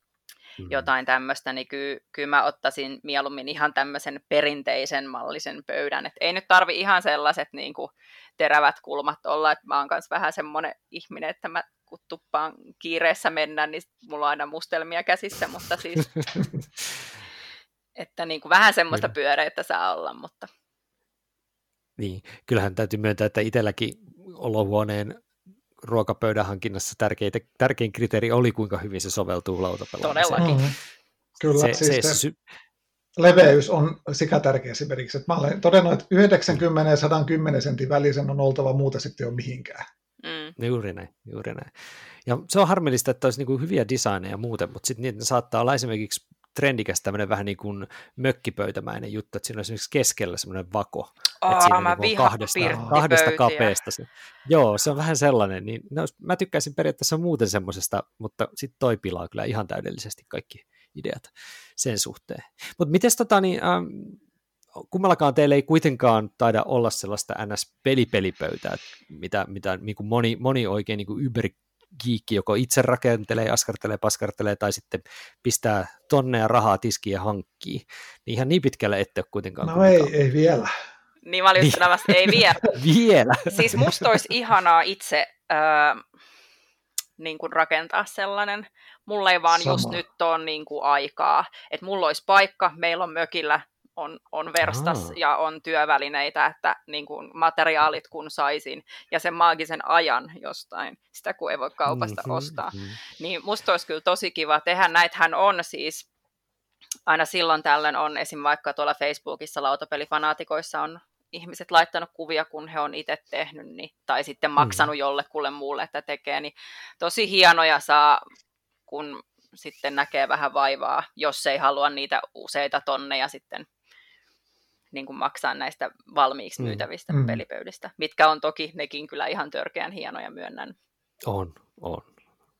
mm. jotain tämmöistä, niin ky- kyllä mä ottaisin mieluummin ihan tämmöisen perinteisen mallisen pöydän. Et ei nyt tarvi ihan sellaiset niin kuin, terävät kulmat olla, että mä oon myös vähän semmoinen ihminen, että mä kun tuppaan kiireessä mennä, niin mulla on aina mustelmia käsissä, mutta siis, että niin kuin vähän semmoista pyöreitä saa olla, mutta niin, kyllähän täytyy myöntää, että itselläkin olohuoneen ruokapöydän hankinnassa tärkeitä, tärkein kriteeri oli, kuinka hyvin se soveltuu lautapelaamiseen. Todellakin. Mm-hmm. Kyllä, se, siis se, se, leveys on sekä tärkeä esimerkiksi, että mä olen todennut, että 90 ja 110 sentin välisen on oltava muuta sitten jo mihinkään. Mm. Juuri näin, juuri näin. Ja se on harmillista, että olisi niin hyviä designeja muuten, mutta sitten niitä saattaa olla esimerkiksi trendikäs tämmöinen vähän niin kuin mökkipöytämäinen juttu, että siinä on esimerkiksi keskellä semmoinen vako. Aa, että siinä mä niin kahdesta, kahdesta kapeesta. Se. Joo, se on vähän sellainen. Niin, no, mä tykkäisin periaatteessa muuten semmoisesta, mutta sitten toi pilaa kyllä ihan täydellisesti kaikki ideat sen suhteen. Mutta miten tota, niin, ähm, kummallakaan teillä ei kuitenkaan taida olla sellaista NS-pelipelipöytää, mitä, mitä niin kuin moni, moni oikein niin kuin giikki joko itse rakentelee, askartelee, paskartelee tai sitten pistää tonneja rahaa tiskiin ja hankkii. Niin ihan niin pitkälle ette ole kuitenkaan. No ei, ei vielä. Niin valitettavasti ei vielä. vielä. Siis musta olisi ihanaa itse äh, niin kuin rakentaa sellainen. Mulla ei vaan Sama. just nyt ole niin kuin aikaa. Että mulla olisi paikka, meillä on mökillä on, on verstas Aa. ja on työvälineitä, että niin kuin materiaalit kun saisin, ja sen maagisen ajan jostain, sitä kun ei voi kaupasta mm-hmm, ostaa. Mm-hmm. Niin musta olisi kyllä tosi kiva tehdä. Näitähän on siis, aina silloin tällöin on esim. vaikka tuolla Facebookissa lautapelifanaatikoissa on ihmiset laittanut kuvia, kun he on itse tehnyt, niin, tai sitten maksanut mm. jollekulle muulle, että tekee, niin tosi hienoja saa, kun sitten näkee vähän vaivaa, jos ei halua niitä useita tonneja sitten niin kuin maksaa näistä valmiiksi mm. myytävistä mm. pelipöydistä, mitkä on toki nekin kyllä ihan törkeän hienoja myönnän. On, on,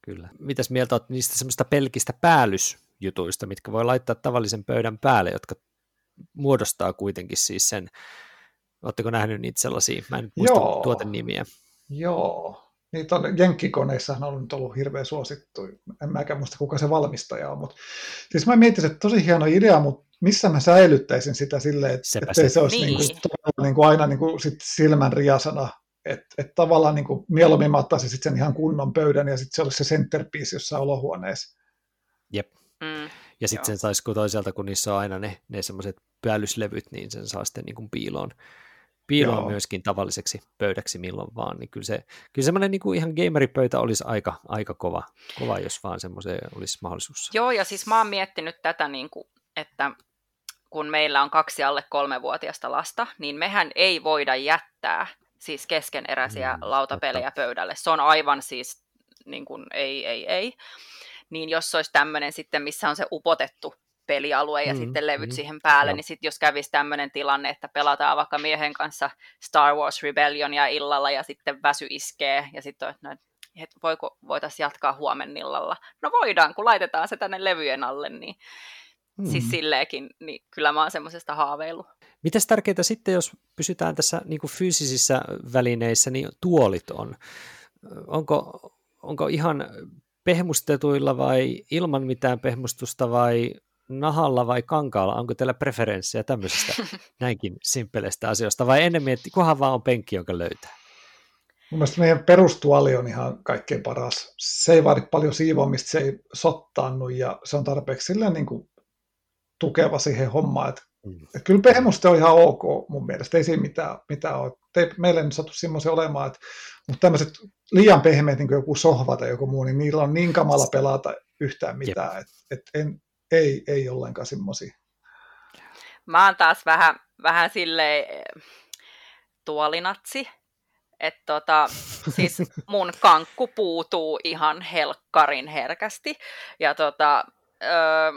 kyllä. Mitäs mieltä olet niistä semmoista pelkistä päällysjutuista, mitkä voi laittaa tavallisen pöydän päälle, jotka muodostaa kuitenkin siis sen, oletteko nähnyt niitä sellaisia, mä en muista Joo. tuoten nimiä. Joo, Niitä on jenkkikoneissa on nyt ollut hirveän suosittu. En mäkään muista, kuka se valmistaja on. Mutta, siis mä mietin, että tosi hieno idea, mutta missä mä säilyttäisin sitä silleen, että, että se. se olisi niin. Niin kuin, niin kuin aina niin kuin sit silmän riasana. Että et tavallaan niin kuin, mieluummin mä ottaisin sit sen ihan kunnon pöydän ja sitten se olisi se centerpiece jossain olohuoneessa. Jep. Mm, ja sitten sen saisi toisaalta, kun niissä on aina ne, ne semmoiset päällyslevyt, niin sen saa sitten niin kuin piiloon piiloon Joo. myöskin tavalliseksi pöydäksi milloin vaan, niin kyllä, se, kyllä semmoinen niin kuin ihan gameripöytä olisi aika, aika kova, kova, jos vaan semmoiseen olisi mahdollisuus. Joo, ja siis mä oon miettinyt tätä, niin kuin, että kun meillä on kaksi alle kolmevuotiasta lasta, niin mehän ei voida jättää siis keskeneräisiä mm, lautapelejä totta. pöydälle. Se on aivan siis niin kuin, ei, ei, ei. Niin jos olisi tämmöinen sitten, missä on se upotettu pelialue ja mm, sitten levyt mm, siihen päälle, no. niin sitten jos kävisi tämmöinen tilanne, että pelataan vaikka miehen kanssa Star Wars Rebellionia illalla ja sitten väsy iskee ja sitten no, että voiko, voitaisiin jatkaa huomennillalla. No voidaan, kun laitetaan se tänne levyjen alle, niin mm. siis silleenkin, niin kyllä mä oon semmoisesta haaveillut. Mitäs tärkeää sitten, jos pysytään tässä niin kuin fyysisissä välineissä, niin tuolit on. Onko, onko ihan pehmustetuilla vai ilman mitään pehmustusta vai nahalla vai kankaalla? Onko teillä preferenssiä tämmöisestä näinkin simppeleistä asioista? Vai ennemmin, että kunhan vaan on penkki, joka löytää? Mun mielestä meidän perustuoli on ihan kaikkein paras. Se ei vaadi paljon siivoamista, se ei sottaannu ja se on tarpeeksi silleen niin kuin tukeva siihen hommaan. Että, mm. että kyllä pehmuste on ihan ok mun mielestä, ei siinä mitään, mitään ole. Ei, meillä ei nyt satu semmoisia olemaan, että, mutta tämmöiset liian pehmeät, niin kuin joku sohva tai joku muu, niin niillä on niin kamala pelata yhtään mitään, että, että en, ei, ei ollenkaan semmoisia. Mä oon taas vähän, vähän silleen tuolinatsi, että tota, siis mun kankku puutuu ihan helkkarin herkästi. Ja tota, öö,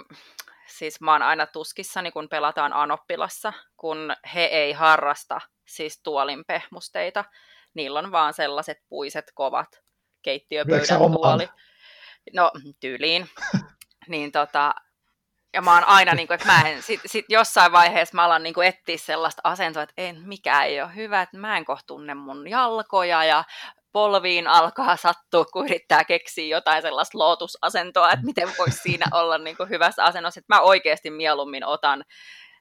siis mä oon aina tuskissani, kun pelataan Anoppilassa, kun he ei harrasta siis tuolin pehmusteita. Niillä on vaan sellaiset puiset kovat keittiöpöydän tuoli. No, tyyliin. niin tota, ja mä oon aina, niin kuin, että mä en, sit, sit jossain vaiheessa mä alan niin kuin, etsiä sellaista asentoa, että en, mikä ei ole hyvä, että mä en kohta tunne mun jalkoja ja polviin alkaa sattua, kun yrittää keksiä jotain sellaista lootusasentoa, että miten voisi siinä olla niin kuin, hyvässä asennossa. Että mä oikeasti mieluummin otan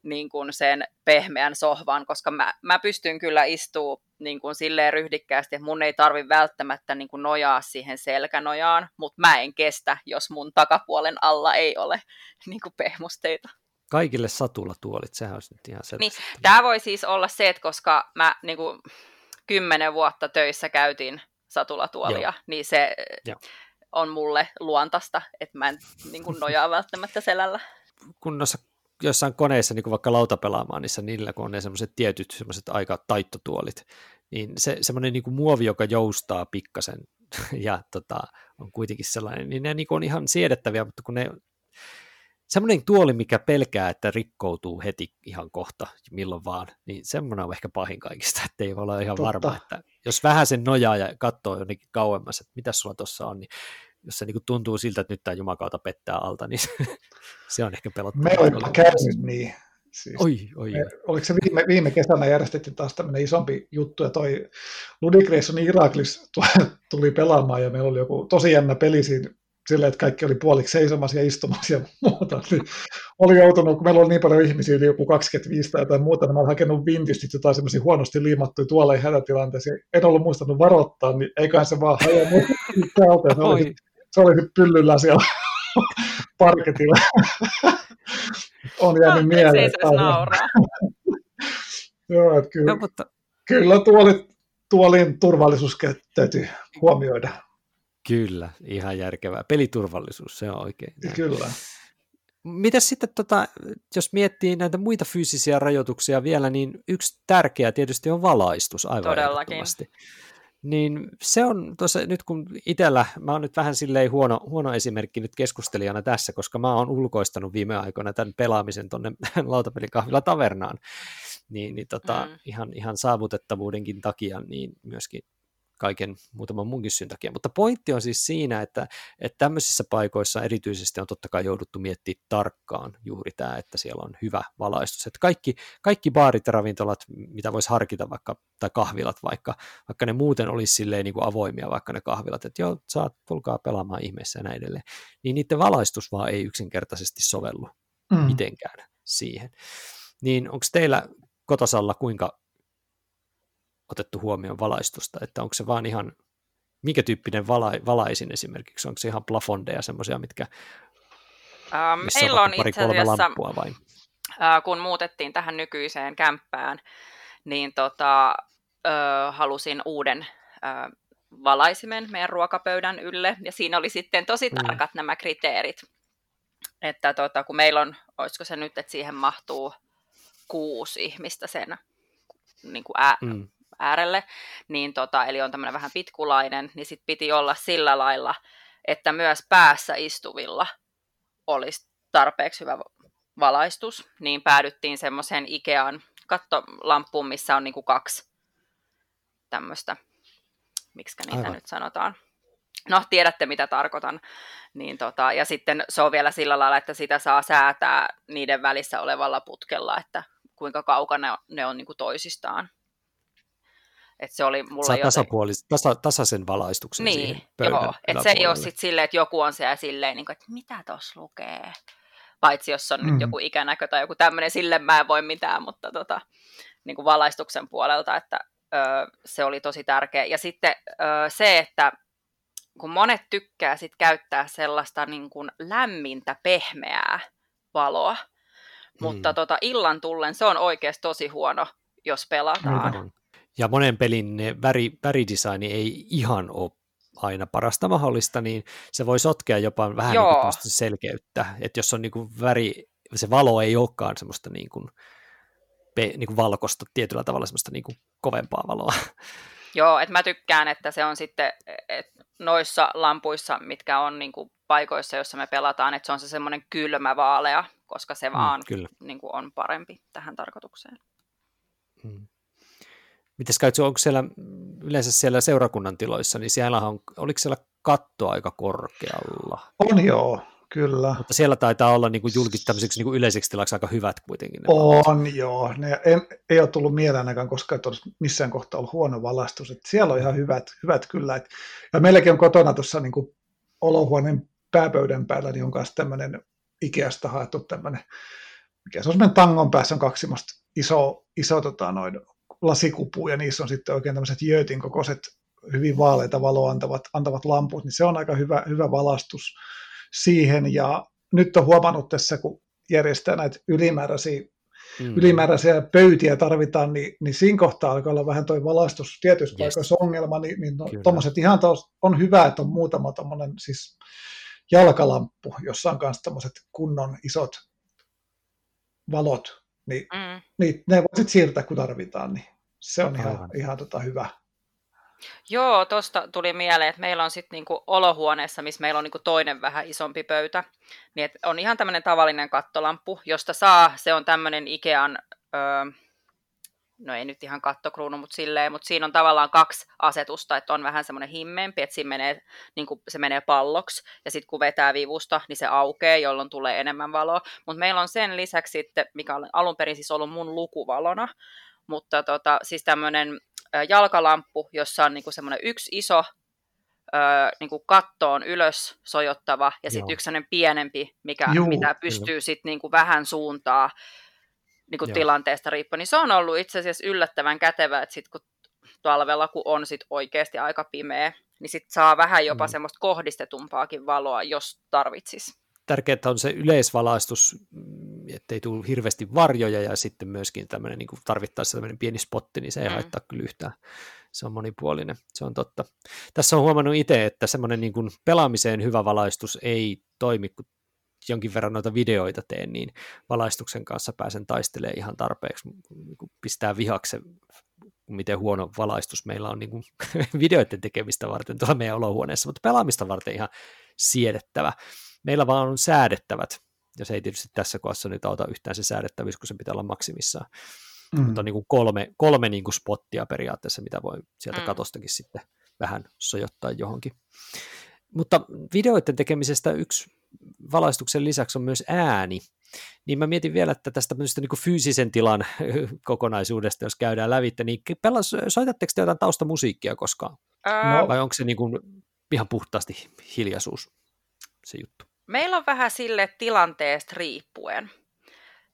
niin kuin sen pehmeän sohvan, koska mä, mä pystyn kyllä istuu niin kuin silleen ryhdikkäästi, että mun ei tarvi välttämättä niin kuin nojaa siihen selkänojaan, mutta mä en kestä, jos mun takapuolen alla ei ole niin kuin pehmusteita. Kaikille satulatuolit, sehän olisi nyt ihan selvästi. Niin, tämä voi siis olla se, että koska mä niin kuin, kymmenen vuotta töissä käytin satulatuolia, Joo. niin se Joo. on mulle luontaista, että mä en niin kuin, nojaa välttämättä selällä. Kun noissa jossain koneissa, niin kuin vaikka lautapelaamaan, niissä niillä, kun on ne semmoiset tietyt semmoiset aika taittotuolit, niin se semmoinen niin kuin muovi, joka joustaa pikkasen ja tota, on kuitenkin sellainen, niin ne niin kuin on ihan siedettäviä, mutta kun ne semmoinen tuoli, mikä pelkää, että rikkoutuu heti ihan kohta, milloin vaan, niin semmoinen on ehkä pahin kaikista, että ei voi olla ihan Totta. varma, että jos vähän sen nojaa ja katsoo jonnekin kauemmas, että mitä sulla tuossa on, niin jos se niin tuntuu siltä, että nyt tämä jumakauta pettää alta, niin se on ehkä pelottavaa. Me olimme käynyt niin. Siis, oi, oi, me, oliko se viime, viime kesänä järjestettiin taas tämmöinen isompi juttu, ja toi Ludicreation Iraklis tuli pelaamaan, ja meillä oli joku tosi jännä peli siinä silleen, että kaikki oli puoliksi seisomassa ja istumassa ja muuta. Niin oli joutunut, kun meillä oli niin paljon ihmisiä, yli joku 25 tai jotain muuta, niin mä olin hakenut vintisti jotain semmoisia huonosti liimattuja tuolla hätätilanteessa. En ollut muistanut varoittaa, niin eiköhän se vaan hajonnut täältä. Se oli, se oli pyllyllä siellä parketilla. on jäänyt no, mieleen. Se nauraa. Joo, että kyllä, no, mutta... kyllä tuoli, tuolin turvallisuus täytyy huomioida. Kyllä, ihan järkevää. Peliturvallisuus, se on oikein. Kyllä. Mitäs sitten, tota, jos miettii näitä muita fyysisiä rajoituksia vielä, niin yksi tärkeä tietysti on valaistus aivan Todellakin. Niin se on tuossa, nyt kun itsellä, mä oon nyt vähän silleen huono, huono esimerkki nyt keskustelijana tässä, koska mä oon ulkoistanut viime aikoina tämän pelaamisen tuonne lautapelikahvila tavernaan, niin, niin tota, mm. ihan, ihan saavutettavuudenkin takia, niin myöskin kaiken muutaman munkin syyn takia. Mutta pointti on siis siinä, että, että tämmöisissä paikoissa erityisesti on totta kai jouduttu miettimään tarkkaan juuri tämä, että siellä on hyvä valaistus. Että kaikki, kaikki baarit ja ravintolat, mitä voisi harkita vaikka, tai kahvilat vaikka, vaikka ne muuten olisi silleen niin kuin avoimia, vaikka ne kahvilat, että joo, saat, tulkaa pelaamaan ihmeessä ja näin edelleen, niin niiden valaistus vaan ei yksinkertaisesti sovellu mm. mitenkään siihen. Niin onko teillä kotosalla kuinka otettu huomioon valaistusta, että onko se vaan ihan, mikä tyyppinen vala, valaisin esimerkiksi, onko se ihan plafondeja semmoisia, mitkä um, missä meillä on, pari, itse asiassa, vai? Uh, kun muutettiin tähän nykyiseen kämppään, niin tota, uh, halusin uuden uh, valaisimen meidän ruokapöydän ylle, ja siinä oli sitten tosi mm. tarkat mm. nämä kriteerit, että tota, kun meillä on, olisiko se nyt, että siihen mahtuu kuusi ihmistä sen niin kuin ää, mm äärelle, niin tota, eli on tämmöinen vähän pitkulainen, niin sit piti olla sillä lailla, että myös päässä istuvilla olisi tarpeeksi hyvä valaistus, niin päädyttiin semmoiseen Ikean kattolampuun, missä on niinku kaksi tämmöistä, miksi niitä Aivan. nyt sanotaan. No, tiedätte mitä tarkoitan. Niin tota, ja sitten se on vielä sillä lailla, että sitä saa säätää niiden välissä olevalla putkella, että kuinka kaukana ne on niin kuin toisistaan. Että se oli mulla Saa tasapuolis, tasa, tasaisen valaistuksen niin, siihen joo, että se ei ole sitten silleen, että joku on siellä silleen, niin kuin, että mitä tuossa lukee. paitsi jos on mm. nyt joku ikänäkö tai joku tämmöinen, sille mä en voi mitään, mutta tota, niin kuin valaistuksen puolelta, että ö, se oli tosi tärkeä. Ja sitten ö, se, että kun monet tykkää sit käyttää sellaista niin kuin lämmintä, pehmeää valoa, mm. mutta tota, illan tullen se on oikeasti tosi huono, jos pelataan. Ja monen pelin ne väri, väridesigni ei ihan ole aina parasta mahdollista, niin se voi sotkea jopa vähän niin selkeyttä, että jos on niin kuin väri, se valo ei olekaan semmoista niin kuin, niin kuin valkoista tietyllä tavalla semmoista niin kuin kovempaa valoa. Joo, että mä tykkään, että se on sitten että noissa lampuissa, mitkä on niin kuin paikoissa, joissa me pelataan, että se on se semmoinen kylmä vaalea, koska se mm, vaan kyllä. Niin kuin on parempi tähän tarkoitukseen. Hmm. Mites käytkö, onko siellä yleensä siellä seurakunnan tiloissa, niin siellä on, oliko siellä katto aika korkealla? On joo, kyllä. Mutta siellä taitaa olla niin kuin julkis, tämmöiseksi niin kuin yleiseksi tilaksi aika hyvät kuitenkin. Ne on valastus. joo, ne en, ei ole tullut mieleen ainakaan koskaan, että olisi missään kohtaa ollut huono valastus. Että siellä on ihan hyvät, hyvät kyllä. Et, ja meilläkin on kotona tuossa niin olohuoneen pääpöydän päällä, niin on myös tämmöinen Ikeasta haettu tämmöinen, mikä se on semmoinen tangon päässä on kaksi iso, iso tota, noin, lasikupu, ja niissä on sitten oikein tämmöiset jöötin kokoiset, hyvin vaaleita valoa antavat, antavat lamput, niin se on aika hyvä, hyvä valastus siihen, ja nyt on huomannut tässä, kun järjestää näitä ylimääräisiä mm. ylimääräisiä pöytiä tarvitaan, niin, niin siinä kohtaa alkaa olla vähän tuo valaistus tietyissä yes. paikoissa ongelma, niin, niin no, tuommoiset ihan taas on hyvä, että on muutama tuommoinen siis jalkalamppu, jossa on myös tämmöiset kunnon isot valot, niin, mm. niin ne voi sitten siirtää, kun tarvitaan, niin se on ihan, ihan tota hyvä. Joo, tuosta tuli mieleen, että meillä on sitten niinku olohuoneessa, missä meillä on niinku toinen vähän isompi pöytä, niin et on ihan tämmöinen tavallinen kattolamppu, josta saa, se on tämmöinen Ikean, öö, no ei nyt ihan kattokruunu, mutta silleen, mutta siinä on tavallaan kaksi asetusta, että on vähän semmoinen himmeempi, että siinä menee, niin kuin se menee palloksi, ja sitten kun vetää vivusta, niin se aukeaa, jolloin tulee enemmän valoa. Mutta meillä on sen lisäksi sitten, mikä on alun perin siis ollut mun lukuvalona, mutta tota, siis tämmöinen jalkalamppu, jossa on niinku semmoinen yksi iso ö, niinku kattoon ylös sojottava ja sitten yksi pienempi, mikä, Juu, mitä pystyy sitten niinku vähän suuntaa niinku tilanteesta riippuen. Niin se on ollut itse asiassa yllättävän kätevä, että sitten kun talvella, kun on sit oikeasti aika pimeä, niin sitten saa vähän jopa mm. semmoista kohdistetumpaakin valoa, jos tarvitsisi tärkeää on se yleisvalaistus, mm, ettei tule hirveästi varjoja ja sitten myöskin tämmöinen niin tarvittaessa tämmöinen pieni spotti, niin se ei mm. haittaa kyllä yhtään. Se on monipuolinen, se on totta. Tässä on huomannut itse, että semmoinen niin kuin pelaamiseen hyvä valaistus ei toimi, kun jonkin verran noita videoita teen, niin valaistuksen kanssa pääsen taistelemaan ihan tarpeeksi, niin kuin pistää vihaksen, miten huono valaistus meillä on niin kuin videoiden tekemistä varten tuolla meidän olohuoneessa, mutta pelaamista varten ihan siedettävä meillä vaan on säädettävät, ja se ei tietysti tässä kohdassa nyt auta yhtään se säädettävyys, kun se pitää olla maksimissaan. Mm. Mutta on niin kuin kolme, kolme niin kuin spottia periaatteessa, mitä voi sieltä mm. katostakin sitten vähän sojottaa johonkin. Mutta videoiden tekemisestä yksi valaistuksen lisäksi on myös ääni. Niin mä mietin vielä, että tästä niin kuin fyysisen tilan kokonaisuudesta, jos käydään lävitse, niin pelas, soitatteko te jotain taustamusiikkia koskaan? No. Vai onko se niin kuin ihan puhtaasti hiljaisuus se juttu? Meillä on vähän sille tilanteesta riippuen.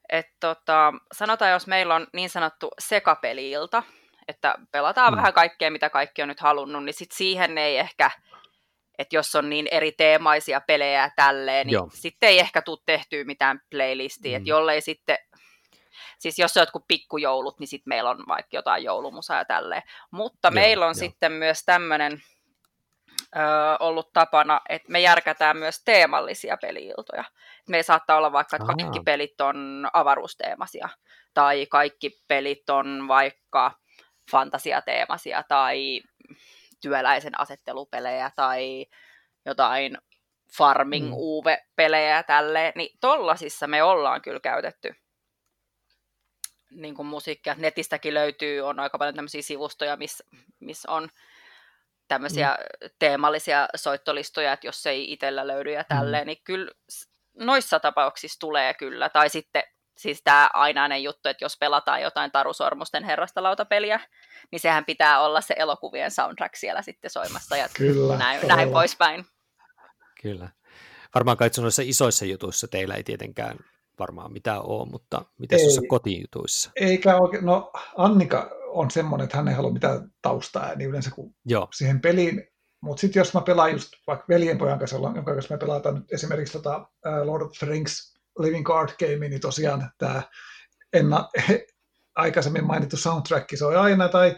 Et tota, sanotaan, jos meillä on niin sanottu sekapeliilta, että pelataan mm. vähän kaikkea, mitä kaikki on nyt halunnut, niin sit siihen ei ehkä, että jos on niin eri teemaisia pelejä tälleen, niin sitten ei ehkä tule tehtyä mitään playlistia, mm. että jollei sitten, siis jos on jotkut pikkujoulut, niin sitten meillä on vaikka jotain joulumusaa ja tälleen. Mutta Joo, meillä on jo. sitten myös tämmöinen ollut tapana, että me järkätään myös teemallisia peliiltoja. Me saattaa olla vaikka, että kaikki pelit on avaruusteemasia, tai kaikki pelit on vaikka fantasiateemasia, tai työläisen asettelupelejä, tai jotain farming mm. pelejä ja tälleen, niin tollasissa me ollaan kyllä käytetty niin kuin musiikkia. Netistäkin löytyy, on aika paljon tämmöisiä sivustoja, missä miss on tämmöisiä mm. teemallisia soittolistoja, että jos ei itsellä löydy ja tälleen, mm. niin kyllä noissa tapauksissa tulee kyllä. Tai sitten siis tämä ainainen juttu, että jos pelataan jotain Taru Sormusten herrasta lautapeliä, niin sehän pitää olla se elokuvien soundtrack siellä sitten soimassa ja kyllä, näin, näin poispäin. Kyllä. varmaan kai noissa isoissa jutuissa teillä ei tietenkään varmaan mitään ole, mutta miten noissa kotijutuissa? Eikä oikein, no Annika on semmoinen, että hän ei halua mitään taustaa niin yleensä kuin Joo. siihen peliin. Mutta sitten jos mä pelaan just vaikka veljenpojan kanssa, jonka kanssa me pelataan nyt esimerkiksi tota, Lord of the Rings Living Card Game, niin tosiaan tämä enna, aikaisemmin mainittu soundtrack, se on aina, tai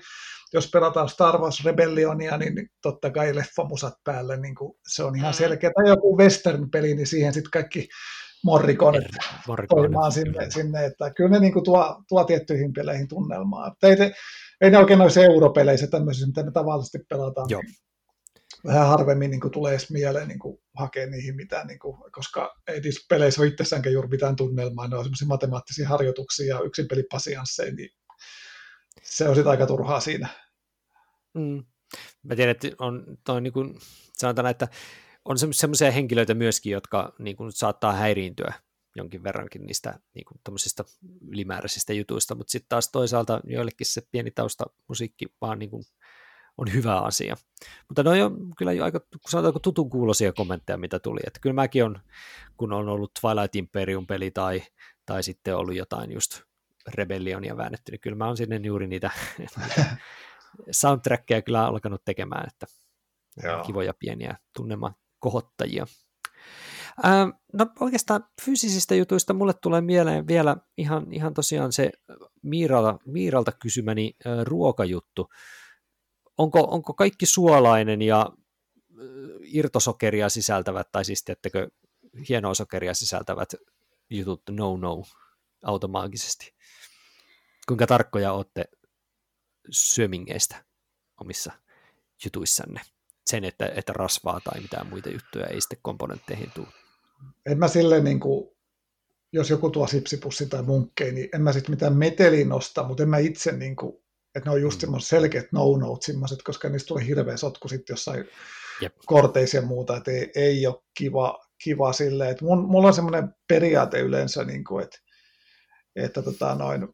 jos pelataan Star Wars Rebellionia, niin totta kai leffamusat päälle, niin kuin se on ihan mm. selkeä. Tai joku western-peli, niin siihen sitten kaikki morrikonet toimimaan sinne, sinne, että kyllä ne niin kuin tuo, tuo tiettyihin peleihin tunnelmaa. Ei, te, ei ne oikein noissa europeleissä tämmöisissä, mitä me tavallisesti pelataan. Joo. Vähän harvemmin niin kuin tulee edes mieleen niin kuin hakea niihin mitään, niin kuin, koska ei niissä peleissä ole itsessäänkään juuri mitään tunnelmaa. Ne on semmoisia matemaattisia harjoituksia ja yksin pelipasiansseja, niin se on sitten aika turhaa siinä. Mm. Mä tiedän, että on toi niin kuin, sanotaan, että on semmoisia henkilöitä myöskin, jotka niin kuin, saattaa häiriintyä jonkin verrankin niistä niin kuin, ylimääräisistä jutuista, mutta sitten taas toisaalta joillekin se pieni tausta musiikki vaan niin kuin, on hyvä asia. Mutta ne on kyllä jo aika, sanotaanko tutun kuulosia kommentteja, mitä tuli. Että kyllä mäkin on, kun on ollut Twilight Imperium-peli tai, tai sitten ollut jotain just Rebellionia väännetty, niin kyllä mä oon sinne juuri niitä, niitä soundtrackeja kyllä alkanut tekemään, että Joo. kivoja pieniä tunnelma kohottajia. No oikeastaan fyysisistä jutuista mulle tulee mieleen vielä ihan, ihan tosiaan se Miiralta, Miiralta kysymäni ää, ruokajuttu. Onko, onko kaikki suolainen ja irtosokeria sisältävät, tai siis tiettekö hienoa sokeria sisältävät jutut no-no automaagisesti? Kuinka tarkkoja olette syömingeistä omissa jutuissanne? Sen, että, että rasvaa tai mitään muita juttuja ei sitten komponentteihin tule. En mä silleen, niin kuin, jos joku tuo sipsipussi tai munkkei, niin en mä sitten mitään meteliä nosta, mutta en mä itse, niin kuin, että ne on just mm. semmoiset selkeät no-note semmoiset, koska niistä tulee hirveä sotku sitten jossain Jep. korteissa ja muuta, että ei, ei ole kiva, kiva silleen, että mun, mulla on semmoinen periaate yleensä, niin kuin, että, että tota noin,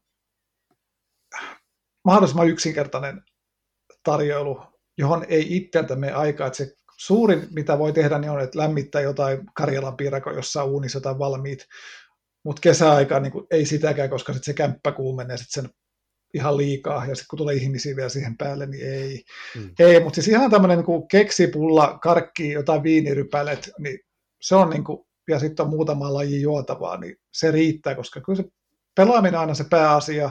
mahdollisimman yksinkertainen tarjoilu, johon ei itseltä mene aikaa. Että se suurin, mitä voi tehdä, niin on, että lämmittää jotain Karjalan piirako jossain uunissa jotain valmiit. Mutta kesäaikaan niin kuin, ei sitäkään, koska sit se kämppä kuumenee sit sen ihan liikaa, ja sitten kun tulee ihmisiä vielä siihen päälle, niin ei. Mm. Ei, mutta siis ihan tämmöinen niin keksipulla, karkki, jotain viinirypälet, niin se on niin kuin, ja sitten on muutama laji juotavaa, niin se riittää, koska kyllä se pelaaminen on aina se pääasia,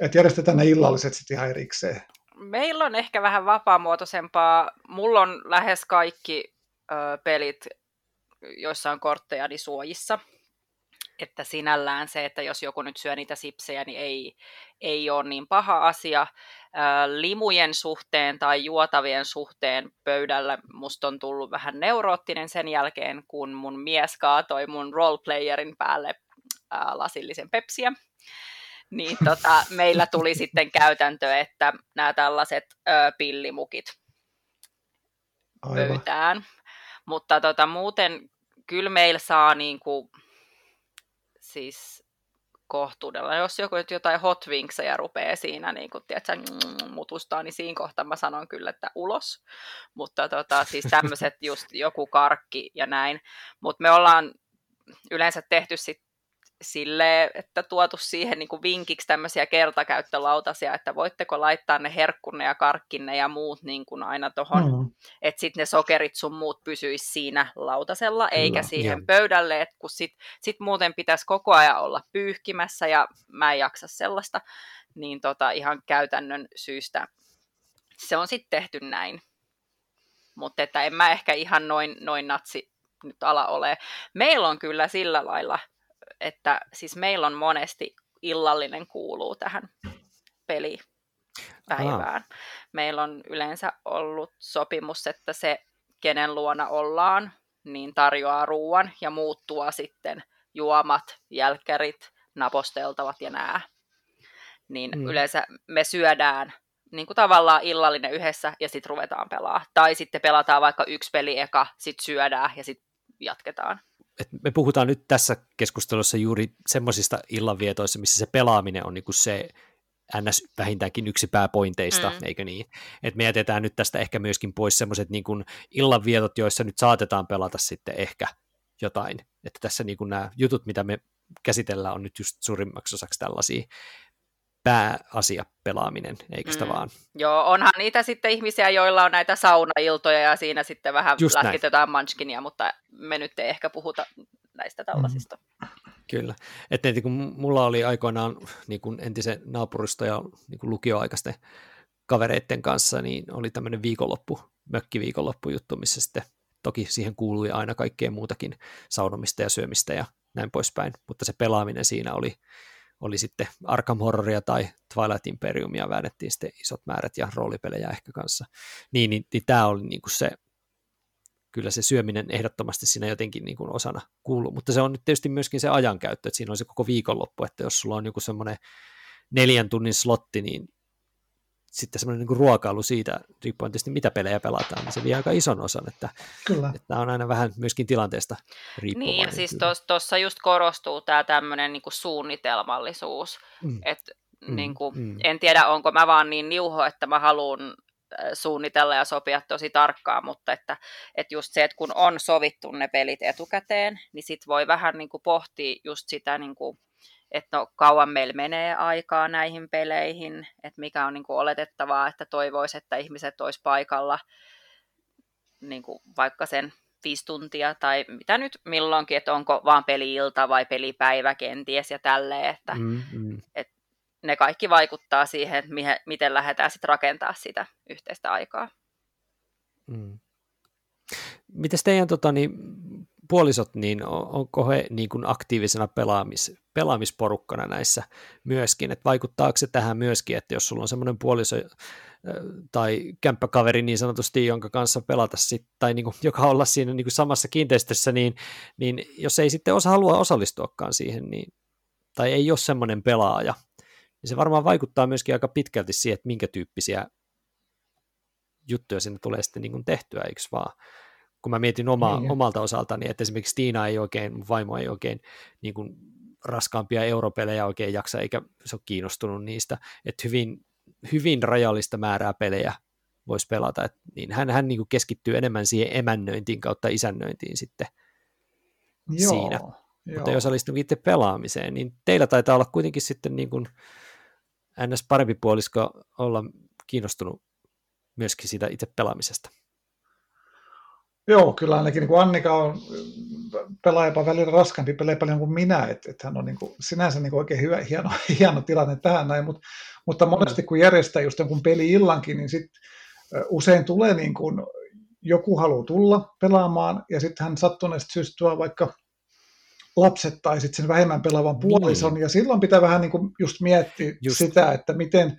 että järjestetään ne illalliset sitten ihan erikseen. Meillä on ehkä vähän vapaamuotoisempaa. Mulla on lähes kaikki ö, pelit, joissa on kortteja, niin suojissa. Että sinällään se, että jos joku nyt syö niitä sipsejä, niin ei, ei ole niin paha asia. Limujen suhteen tai juotavien suhteen pöydällä musta on tullut vähän neuroottinen sen jälkeen, kun mun mies kaatoi mun roleplayerin päälle lasillisen pepsiä niin tota, meillä tuli sitten käytäntö, että nämä tällaiset ö, pillimukit Aivan. pöytään. Mutta tota, muuten kyllä meillä saa niin kuin, siis kohtuudella. Jos joku jotain hot wingsejä rupeaa siinä niin kuin, tiedätkö, mm, mutustaa, niin siinä kohtaa mä sanon kyllä, että ulos. Mutta tota, siis tämmöiset just joku karkki ja näin. Mutta me ollaan yleensä tehty sit sille, että tuotu siihen niin kuin vinkiksi tämmöisiä kertakäyttölautasia, että voitteko laittaa ne herkkunne ja karkkinne ja muut niin kuin aina tuohon, mm. että sitten ne sokerit sun muut pysyisi siinä lautasella, Kyllä, eikä siihen yeah. pöydälle, että kun sit, sit muuten pitäisi koko ajan olla pyyhkimässä ja mä en jaksa sellaista, niin tota, ihan käytännön syystä se on sitten tehty näin. Mutta että en mä ehkä ihan noin, noin natsi nyt ala ole. Meillä on kyllä sillä lailla että siis meillä on monesti illallinen kuuluu tähän pelipäivään. Aha. Meillä on yleensä ollut sopimus, että se, kenen luona ollaan, niin tarjoaa ruoan ja muuttua sitten juomat, jälkkärit, naposteltavat ja nää. Niin mm. yleensä me syödään niin kuin tavallaan illallinen yhdessä ja sitten ruvetaan pelaa. Tai sitten pelataan vaikka yksi peli eka, sitten syödään ja sitten jatketaan että me puhutaan nyt tässä keskustelussa juuri semmoisista illanvietoissa, missä se pelaaminen on niinku se ns. vähintäänkin yksi pääpointeista, mm. eikö niin? Et me jätetään nyt tästä ehkä myöskin pois semmoiset niin illanvietot, joissa nyt saatetaan pelata sitten ehkä jotain. Että tässä niin nämä jutut, mitä me käsitellään, on nyt just suurimmaksi osaksi tällaisia pääasia pelaaminen, eikö sitä mm. vaan? Joo, onhan niitä sitten ihmisiä, joilla on näitä saunailtoja ja siinä sitten vähän Just lätkitetään munchkinia, mutta me nyt ei ehkä puhuta näistä tällaisista. Mm. Kyllä. Että niin kun mulla oli aikoinaan niin kun entisen naapuristo ja niin kun lukioaikaisten kavereiden kanssa, niin oli tämmöinen viikonloppu, mökkiviikonloppu juttu, missä sitten toki siihen kuului aina kaikkea muutakin saunomista ja syömistä ja näin poispäin, mutta se pelaaminen siinä oli, oli sitten Arkham Horroria tai Twilight Imperiumia väännettiin sitten isot määrät ja roolipelejä ehkä kanssa. Niin, niin, niin tämä oli niin kuin se, kyllä se syöminen ehdottomasti siinä jotenkin niin kuin osana kuuluu, mutta se on nyt tietysti myöskin se ajankäyttö, että siinä on se koko viikonloppu, että jos sulla on joku semmoinen neljän tunnin slotti, niin sitten semmoinen niin ruokailu siitä, riippuen tietysti mitä pelejä pelataan, niin se vie aika ison osan, että, kyllä. että tämä on aina vähän myöskin tilanteesta riippuvainen. Niin, ja siis tuossa just korostuu tämä tämmöinen niin suunnitelmallisuus, mm. että mm, niin kuin, mm. en tiedä onko mä vaan niin niuho, että mä haluan äh, suunnitella ja sopia tosi tarkkaan, mutta että, että just se, että kun on sovittu ne pelit etukäteen, niin sit voi vähän niin kuin pohtia just sitä niin kuin että no kauan meillä menee aikaa näihin peleihin, että mikä on niin kuin oletettavaa, että toivoisi, että ihmiset olisi paikalla niin kuin vaikka sen viisi tuntia tai mitä nyt milloinkin, että onko vaan peli-ilta vai pelipäivä kenties ja tälleen, että, mm, mm. että ne kaikki vaikuttaa siihen, että mihin, miten lähdetään sitten rakentaa sitä yhteistä aikaa. Mm. Miten teidän tota, niin, puolisot, niin onko he niin kuin aktiivisena pelaamis, pelaamisporukkana näissä myöskin, että vaikuttaako se tähän myöskin, että jos sulla on semmoinen puoliso tai kämppäkaveri niin sanotusti, jonka kanssa pelata sit, tai niin kuin, joka olla siinä niin kuin samassa kiinteistössä, niin, niin jos ei sitten osa halua osallistuakaan siihen, niin, tai ei ole semmoinen pelaaja, niin se varmaan vaikuttaa myöskin aika pitkälti siihen, että minkä tyyppisiä juttuja sinne tulee sitten niin kuin tehtyä, eikö vaan? Kun mä mietin oma, niin. omalta osaltani, että esimerkiksi Tiina ei oikein, vaimo ei oikein niin kuin raskaampia europelejä oikein jaksa, eikä se ole kiinnostunut niistä, että hyvin, hyvin rajallista määrää pelejä voisi pelata, että niin hän, hän niin kuin keskittyy enemmän siihen emännöintiin kautta isännöintiin sitten Joo, siinä. Joo. Mutta jos olisit itse pelaamiseen, niin teillä taitaa olla kuitenkin sitten niin kuin ns. parempi puolisko olla kiinnostunut myöskin siitä itse pelaamisesta. Joo, kyllä ainakin niin kuin Annika on pelaa jopa välillä raskampi pelejä paljon kuin minä, että et hän on niin kuin, sinänsä niin kuin oikein hyvä, hieno, hieno tilanne tähän näin, mutta, mutta monesti kun järjestää just jonkun peli-illankin, niin sit usein tulee niin kuin, joku haluaa tulla pelaamaan ja sitten hän sattuneesti syystä tuo vaikka lapset tai sitten sen vähemmän pelaavan puolison, niin. ja silloin pitää vähän niin kuin just miettiä just. sitä, että miten,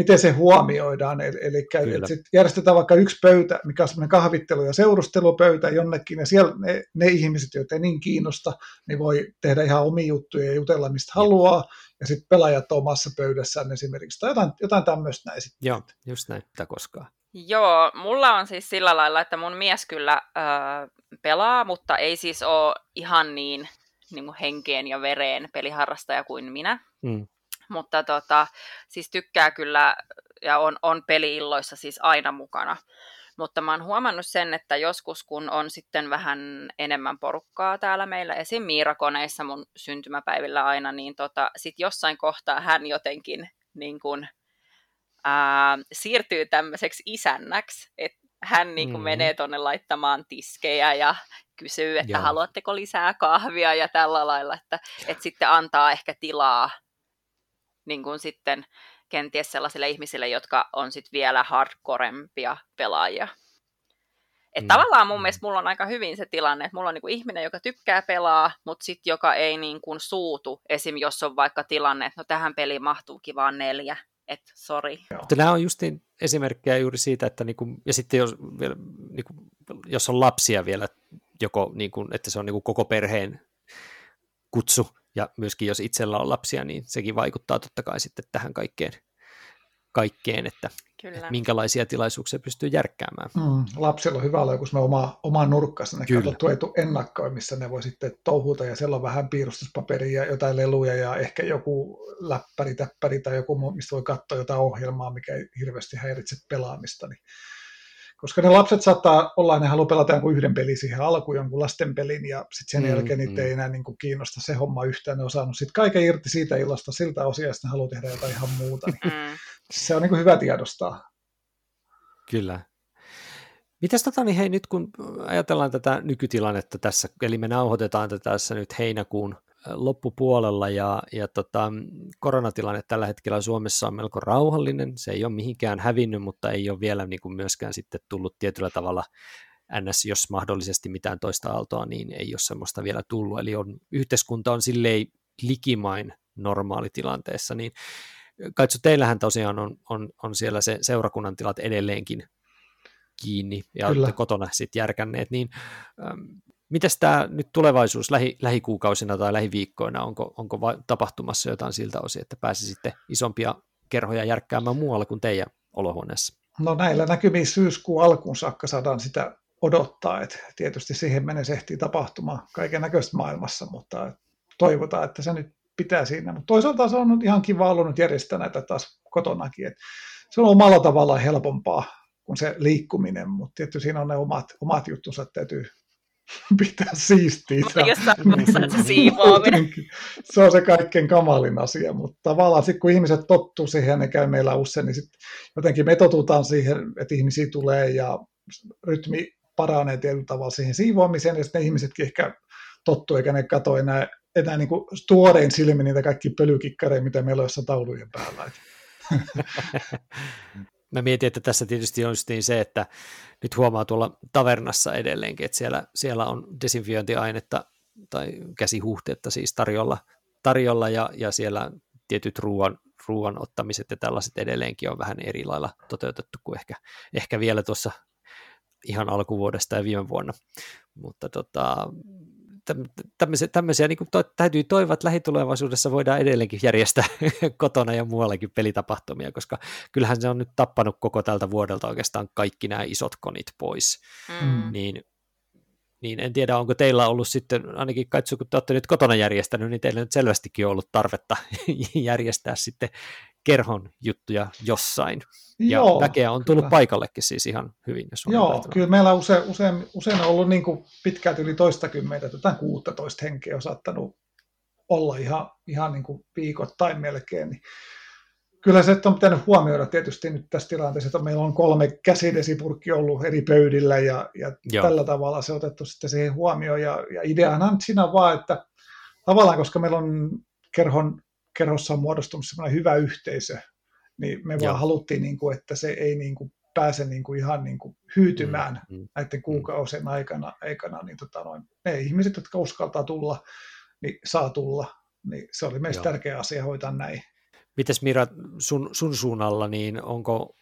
miten se huomioidaan. Eli, eli sit järjestetään vaikka yksi pöytä, mikä on semmoinen kahvittelu- ja seurustelupöytä jonnekin, ja siellä ne, ne ihmiset, joita ei niin kiinnosta, niin voi tehdä ihan omia juttuja ja jutella mistä haluaa, ja sitten pelaajat omassa pöydässään esimerkiksi, tai jotain, jotain tämmöistä näin sitten. Joo, just näin, mitä koskaan. Joo, mulla on siis sillä lailla, että mun mies kyllä äh, pelaa, mutta ei siis ole ihan niin, niin kuin henkeen ja vereen peliharrastaja kuin minä. Mm mutta tota, siis tykkää kyllä ja on, on peliilloissa siis aina mukana. Mutta mä oon huomannut sen, että joskus kun on sitten vähän enemmän porukkaa täällä meillä, esim. Miirakoneissa mun syntymäpäivillä aina, niin tota, sit jossain kohtaa hän jotenkin niin kun, ää, siirtyy tämmöiseksi isännäksi, että hän niin kun mm. menee tonne laittamaan tiskejä ja kysyy, että Joo. haluatteko lisää kahvia ja tällä lailla, että, että sitten antaa ehkä tilaa niin kuin sitten kenties sellaisille ihmisille, jotka on sitten vielä hardcorempia pelaajia. Et mm. Tavallaan mun mielestä mulla on aika hyvin se tilanne, että mulla on niinku ihminen, joka tykkää pelaa, mutta sitten joka ei niinku suutu. Esim. jos on vaikka tilanne, että no tähän peliin mahtuukin vaan neljä, että sori. Nämä on just esimerkkejä juuri siitä, että niinku, ja sitten jos, vielä, niinku, jos on lapsia vielä, joko niinku, että se on niinku koko perheen kutsu, ja myöskin jos itsellä on lapsia, niin sekin vaikuttaa totta kai sitten tähän kaikkeen, kaikkeen että, että minkälaisia tilaisuuksia pystyy järkkäämään. Mm, lapsilla on hyvä olla joku oma, oma nurkkansa, ne katsottu etu ennakkoon, missä ne voi sitten touhuta, ja siellä on vähän piirustuspaperia ja jotain leluja, ja ehkä joku läppäri, täppäri tai joku, mistä voi katsoa jotain ohjelmaa, mikä ei hirveästi häiritse pelaamista, niin koska ne lapset saattaa olla, ne haluaa pelata jonkun yhden pelin siihen alkuun, jonkun lasten pelin, ja sitten sen mm, jälkeen niitä mm. ei enää niin kuin kiinnosta se homma yhtään, ne on saanut sitten kaiken irti siitä illasta siltä osia, ja sitten ne haluaa tehdä jotain ihan muuta. Niin mm. Se on niin kuin hyvä tiedostaa. Kyllä. Mitäs tota, niin hei, nyt kun ajatellaan tätä nykytilannetta tässä, eli me nauhoitetaan tätä tässä nyt heinäkuun loppupuolella ja, ja tota, koronatilanne tällä hetkellä Suomessa on melko rauhallinen, se ei ole mihinkään hävinnyt, mutta ei ole vielä niin kuin myöskään sitten tullut tietyllä tavalla ns. jos mahdollisesti mitään toista aaltoa, niin ei ole semmoista vielä tullut, eli on, yhteiskunta on silleen likimain normaalitilanteessa, niin Kaitsu, teillähän tosiaan on, on, on siellä se seurakunnan tilat edelleenkin kiinni ja Kyllä. olette kotona sitten järkänneet, niin Miten tämä nyt tulevaisuus lähi, lähikuukausina tai lähiviikkoina, onko, onko va- tapahtumassa jotain siltä osin, että pääsisitte isompia kerhoja järkkäämään muualla kuin teidän olohuoneessa? No näillä näkymiin syyskuun alkuun saakka saadaan sitä odottaa, että tietysti siihen mennessä ehtii kaiken näköistä maailmassa, mutta toivotaan, että se nyt pitää siinä. Mutta toisaalta se on ihan kiva ollut nyt järjestää näitä taas kotonakin, että se on omalla tavallaan helpompaa kuin se liikkuminen, mutta tietysti siinä on ne omat, omat juttunsa, että täytyy pitää siistiä. se siivoaminen. Se on se kaikkein kamalin asia, mutta tavallaan sitten kun ihmiset tottuu siihen ja ne käy meillä usein, niin sitten jotenkin me totutaan siihen, että ihmisiä tulee ja rytmi paranee tietyllä tavalla siihen siivoamiseen ja sitten ne ihmisetkin ehkä tottuu eikä ne katso enää, enää niin kuin tuorein silmin niitä kaikki pölykikkareja, mitä meillä on jossain taulujen päällä. mä mietin, että tässä tietysti on niin se, että nyt huomaa tuolla tavernassa edelleenkin, että siellä, siellä on desinfiointiainetta tai käsihuhteetta siis tarjolla, tarjolla ja, ja siellä tietyt ruoan, ruoan ottamiset ja tällaiset edelleenkin on vähän eri lailla toteutettu kuin ehkä, ehkä vielä tuossa ihan alkuvuodesta ja viime vuonna. Mutta tota, tämmöisiä, tämmöisiä niin to, täytyy toivoa, että lähitulevaisuudessa voidaan edelleenkin järjestää kotona ja muuallakin pelitapahtumia, koska kyllähän se on nyt tappanut koko tältä vuodelta oikeastaan kaikki nämä isot konit pois. Mm. Niin, niin en tiedä, onko teillä ollut sitten, ainakin katso, kun te olette nyt kotona järjestänyt, niin teillä nyt selvästikin on ollut tarvetta järjestää sitten kerhon juttuja jossain. Ja Joo, väkeä on tullut kyllä. paikallekin siis ihan hyvin. Jos on Joo, kyllä meillä usein, usein, usein on ollut niin kuin pitkälti yli toistakymmentä, jotain 16 henkeä on saattanut olla ihan, ihan niin kuin viikoittain melkein. Niin kyllä se on pitänyt huomioida tietysti nyt tässä tilanteessa, että meillä on kolme käsidesipurkki ollut eri pöydillä ja, ja tällä tavalla se on otettu sitten siihen huomioon. Ja, ja ideana on siinä vaan, että tavallaan koska meillä on kerhon kerhossa on muodostunut sellainen hyvä yhteisö, niin me Joo. vaan haluttiin, niin kuin, että se ei niin kuin, pääse niin kuin, ihan niin kuin, hyytymään mm, mm, näiden mm. kuukausien aikana, aikana niin tota, noin, ne ihmiset, jotka uskaltaa tulla, niin saa tulla. Niin se oli meistä Joo. tärkeä asia hoitaa näin. Mites Mira, sun, sun suunnalla, niin onko,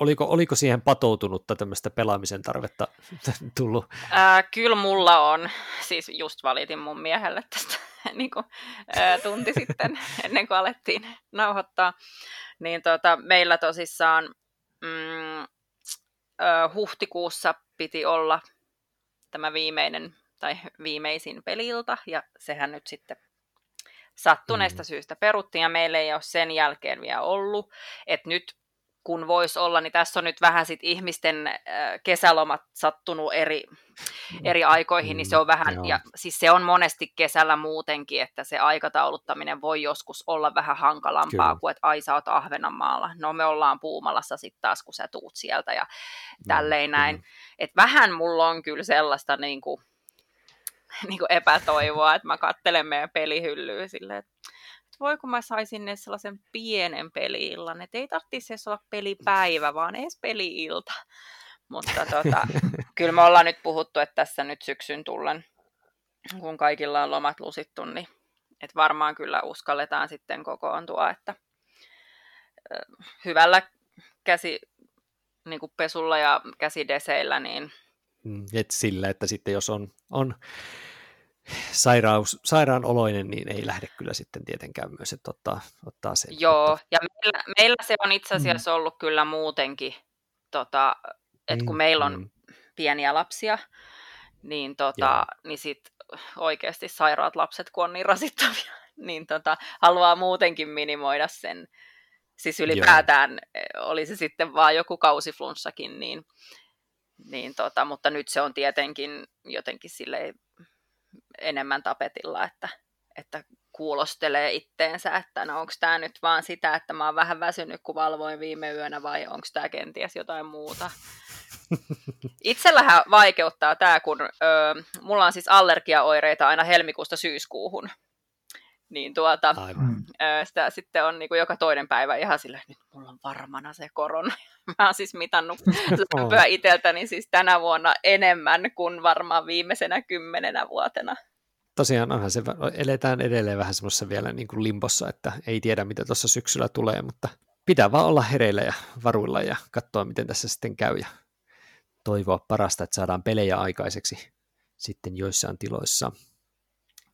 oliko, oliko siihen patoutunutta tämmöistä pelaamisen tarvetta tullut? Ää, kyllä mulla on. Siis just valitin mun miehelle tästä niin kuin, ää, tunti sitten, ennen kuin alettiin nauhoittaa. Niin tota, meillä tosissaan mm, ää, huhtikuussa piti olla tämä viimeinen tai viimeisin pelilta, ja sehän nyt sitten sattuneesta mm. syystä peruttiin, ja meillä ei ole sen jälkeen vielä ollut. että nyt kun voisi olla, niin tässä on nyt vähän sit ihmisten äh, kesälomat sattunut eri, eri aikoihin, niin se on vähän, mm, ja siis se on monesti kesällä muutenkin, että se aikatauluttaminen voi joskus olla vähän hankalampaa Kyllä. kuin, että ai sä oot Ahvenanmaalla, no me ollaan Puumalassa sitten taas, kun sä tuut sieltä ja tälleen näin. Mm. Et vähän mulla on kyllä sellaista niin kuin, niin kuin epätoivoa, että mä kattelen meidän pelihyllyä silleen, että voi kun mä saisin ne sellaisen pienen peliillan, että ei tarvitsisi edes olla pelipäivä, vaan edes peliilta. Mutta tota, kyllä me ollaan nyt puhuttu, että tässä nyt syksyn tullen, kun kaikilla on lomat lusittu, niin että varmaan kyllä uskalletaan sitten kokoontua, että hyvällä käsi, niin kuin pesulla ja käsideseillä, niin et sillä, että sitten jos on, on sairaus, sairaanoloinen, niin ei lähde kyllä sitten tietenkään myös, että ottaa, ottaa sen. Joo, että... ja meillä, meillä se on itse mm. asiassa mm. ollut kyllä muutenkin, tota, että kun mm, meillä on mm. pieniä lapsia, niin, tota, niin sit oikeasti sairaat lapset, kun on niin rasittavia, niin tota, haluaa muutenkin minimoida sen, siis ylipäätään Joo. oli se sitten vaan joku kausiflunssakin, niin Niin tota, mutta nyt se on tietenkin jotenkin sille enemmän tapetilla, että, että kuulostelee itteensä, että no onko tämä nyt vaan sitä, että mä oon vähän väsynyt, kun valvoin viime yönä, vai onko tämä kenties jotain muuta. Itsellähän vaikeuttaa tämä, kun ö, mulla on siis allergiaoireita aina helmikuusta syyskuuhun. Niin tuota, Aivan. Ö, sitä sitten on niin kuin joka toinen päivä ihan silleen, nyt mulla on varmana se korona. Mä oon siis mitannut lämpöä itseltäni siis tänä vuonna enemmän kuin varmaan viimeisenä kymmenenä vuotena tosiaan onhan se, eletään edelleen vähän semmoisessa vielä niin kuin limpossa, että ei tiedä mitä tuossa syksyllä tulee, mutta pitää vaan olla hereillä ja varuilla ja katsoa miten tässä sitten käy ja toivoa parasta, että saadaan pelejä aikaiseksi sitten joissain tiloissa.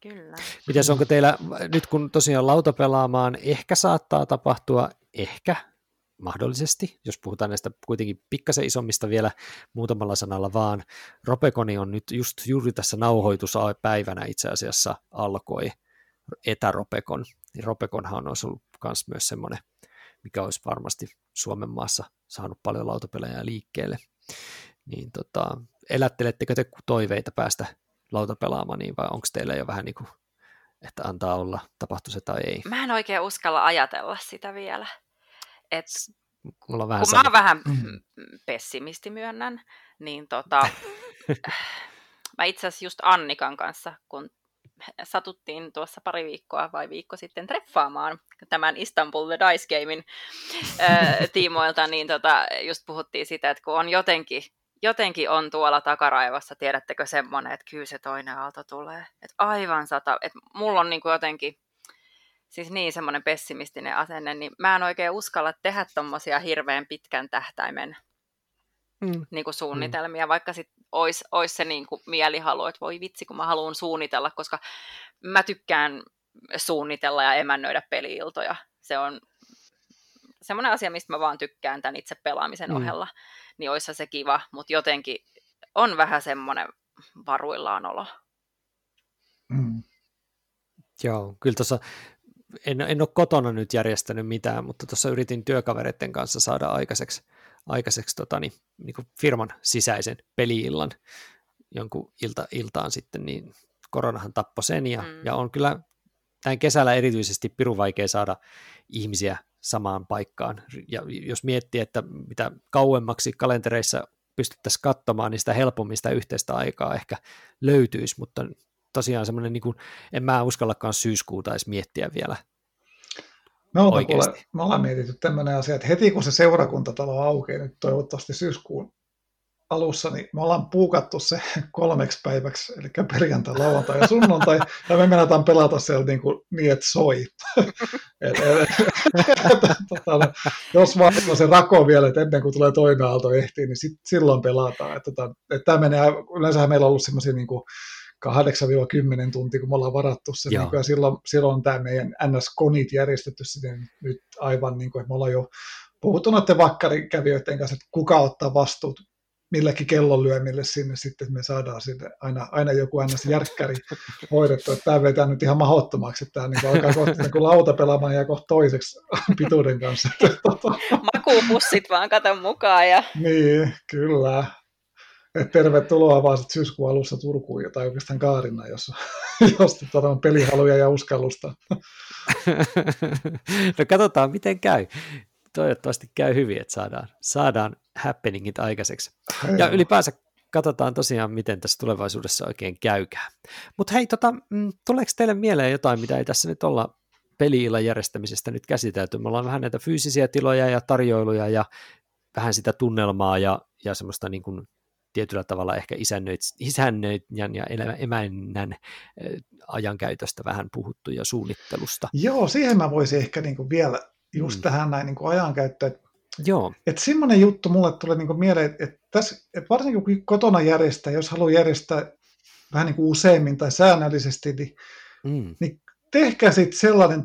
Kyllä. Mites onko teillä, nyt kun tosiaan lautapelaamaan ehkä saattaa tapahtua, ehkä mahdollisesti, jos puhutaan näistä kuitenkin pikkasen isommista vielä muutamalla sanalla vaan. Ropekoni on nyt just juuri tässä nauhoituspäivänä itse asiassa alkoi etäropekon. Niin Ropekonhan on ollut myös myös semmoinen, mikä olisi varmasti Suomen maassa saanut paljon lautapelejä liikkeelle. Niin tota, elättelettekö te toiveita päästä lautapelaamaan, niin vai onko teillä jo vähän niin kuin, että antaa olla, tapahtu se tai ei? Mä en oikein uskalla ajatella sitä vielä. Et, Mulla on vähän kun mä oon vähän mm. pessimisti myönnän, niin tota, mä itse asiassa just Annikan kanssa, kun satuttiin tuossa pari viikkoa vai viikko sitten treffaamaan tämän Istanbul The Dice Gamein äh, tiimoilta, niin tota, just puhuttiin sitä, että kun on jotenkin, jotenkin on tuolla takaraivossa, tiedättekö semmoinen, että kyllä se toinen aalto tulee. Että aivan sata, että mulla on niin kuin jotenkin siis niin semmoinen pessimistinen asenne, niin mä en oikein uskalla tehdä tommosia hirveän pitkän tähtäimen mm. niin kuin suunnitelmia, mm. vaikka sitten olisi ois se niin kuin mielihalu, että voi vitsi, kun mä haluan suunnitella, koska mä tykkään suunnitella ja emännöidä peliiltoja. Se on semmoinen asia, mistä mä vaan tykkään tämän itse pelaamisen mm. ohella, niin olisi se kiva, mutta jotenkin on vähän semmoinen varuillaan olo. Mm. Joo, kyllä tuossa en, en ole kotona nyt järjestänyt mitään, mutta tuossa yritin työkavereiden kanssa saada aikaiseksi, aikaiseksi tota, niin, niin kuin firman sisäisen peliillan jonkun ilta, iltaan sitten, niin koronahan tappoi sen ja, mm. ja on kyllä näin kesällä erityisesti pirun vaikea saada ihmisiä samaan paikkaan. Ja jos miettii, että mitä kauemmaksi kalentereissa pystyttäisiin katsomaan, niin sitä helpommin sitä yhteistä aikaa ehkä löytyisi, mutta tosiaan semmoinen, niin kuin, en mä uskallakaan syyskuuta edes miettiä vielä me ollaan, kuule, me ollaan mietitty tämmöinen asia, että heti kun se seurakuntatalo aukeaa nyt toivottavasti syyskuun alussa, niin me ollaan puukattu se kolmeksi päiväksi, eli perjantai, lauantai ja sunnuntai, ja me menataan pelata siellä niin, kuin, niin että soi. et, et, tota, jos vaan se rako vielä, että ennen kuin tulee toinen aalto ehtiin, niin sit, silloin pelataan. Että, tota, että tämä menee, yleensähän meillä on ollut semmoisia niin kuin, 8-10 tuntia, kun me ollaan varattu se, niin kuin, ja silloin, silloin tämä meidän NS-konit järjestetty sitten nyt aivan, niin kuin, että me ollaan jo puhuttu noiden vakkarikävijöiden kanssa, että kuka ottaa vastuut milläkin kellonlyömille sinne sitten, että me saadaan sinne aina, aina joku ns. järkkäri hoidettu. Että tämä vetää nyt ihan mahdottomaksi, että tämä niin alkaa kohta niin lauta pelaamaan ja kohta toiseksi pituuden kanssa. Makuupussit vaan katon mukaan. Ja... Niin, kyllä. Et tervetuloa vaan sit syyskuun alussa Turkuun tai oikeastaan Kaarina, jos, jos tota on pelihaluja ja uskallusta. no katsotaan, miten käy. Toivottavasti käy hyvin, että saadaan, saadaan happeningit aikaiseksi. Hei ja ylipäänsä katsotaan tosiaan, miten tässä tulevaisuudessa oikein käykää. Mutta hei, tota, mm, tuleeko teille mieleen jotain, mitä ei tässä nyt olla peli järjestämisestä nyt käsitelty? Me ollaan vähän näitä fyysisiä tiloja ja tarjoiluja ja vähän sitä tunnelmaa ja, ja semmoista niin kuin tietyllä tavalla ehkä isännöit, isännöijän ja emännän ajankäytöstä vähän puhuttu ja suunnittelusta. Joo, siihen mä voisin ehkä niin kuin vielä just mm. tähän näin niin kuin ajankäyttöön, että Joo. Että semmoinen juttu mulle tulee niin mieleen, että, että, tässä, että varsinkin kun kotona järjestää, jos haluaa järjestää vähän niin kuin useammin tai säännöllisesti, niin, mm. niin tehkää sitten sellainen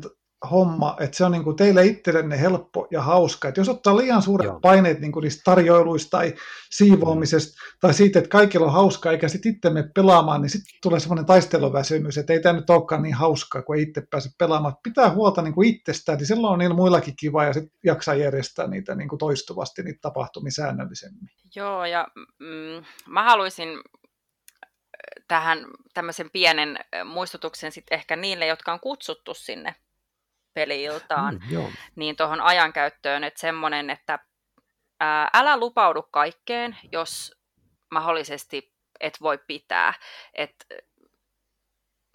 homma, että se on niin kuin teille itsellenne helppo ja hauska. Että jos ottaa liian suuret Joo. paineet niin kuin niistä tarjoiluista tai siivoamisesta mm. tai siitä, että kaikilla on hauskaa eikä sitten itse mene pelaamaan, niin sitten tulee semmoinen taisteluväsymys, että ei tämä nyt olekaan niin hauskaa, kun ei itse pääse pelaamaan. Pitää huolta niin kuin itsestään, niin silloin on niillä muillakin kiva ja sitten jaksaa järjestää niitä niin kuin toistuvasti, niitä tapahtumia säännöllisemmin. Joo, ja mm, mä haluaisin tähän tämmöisen pienen muistutuksen sitten ehkä niille, jotka on kutsuttu sinne peliiltaan, mm, niin tuohon ajankäyttöön, että semmoinen, että ää, älä lupaudu kaikkeen, jos mahdollisesti et voi pitää. Et,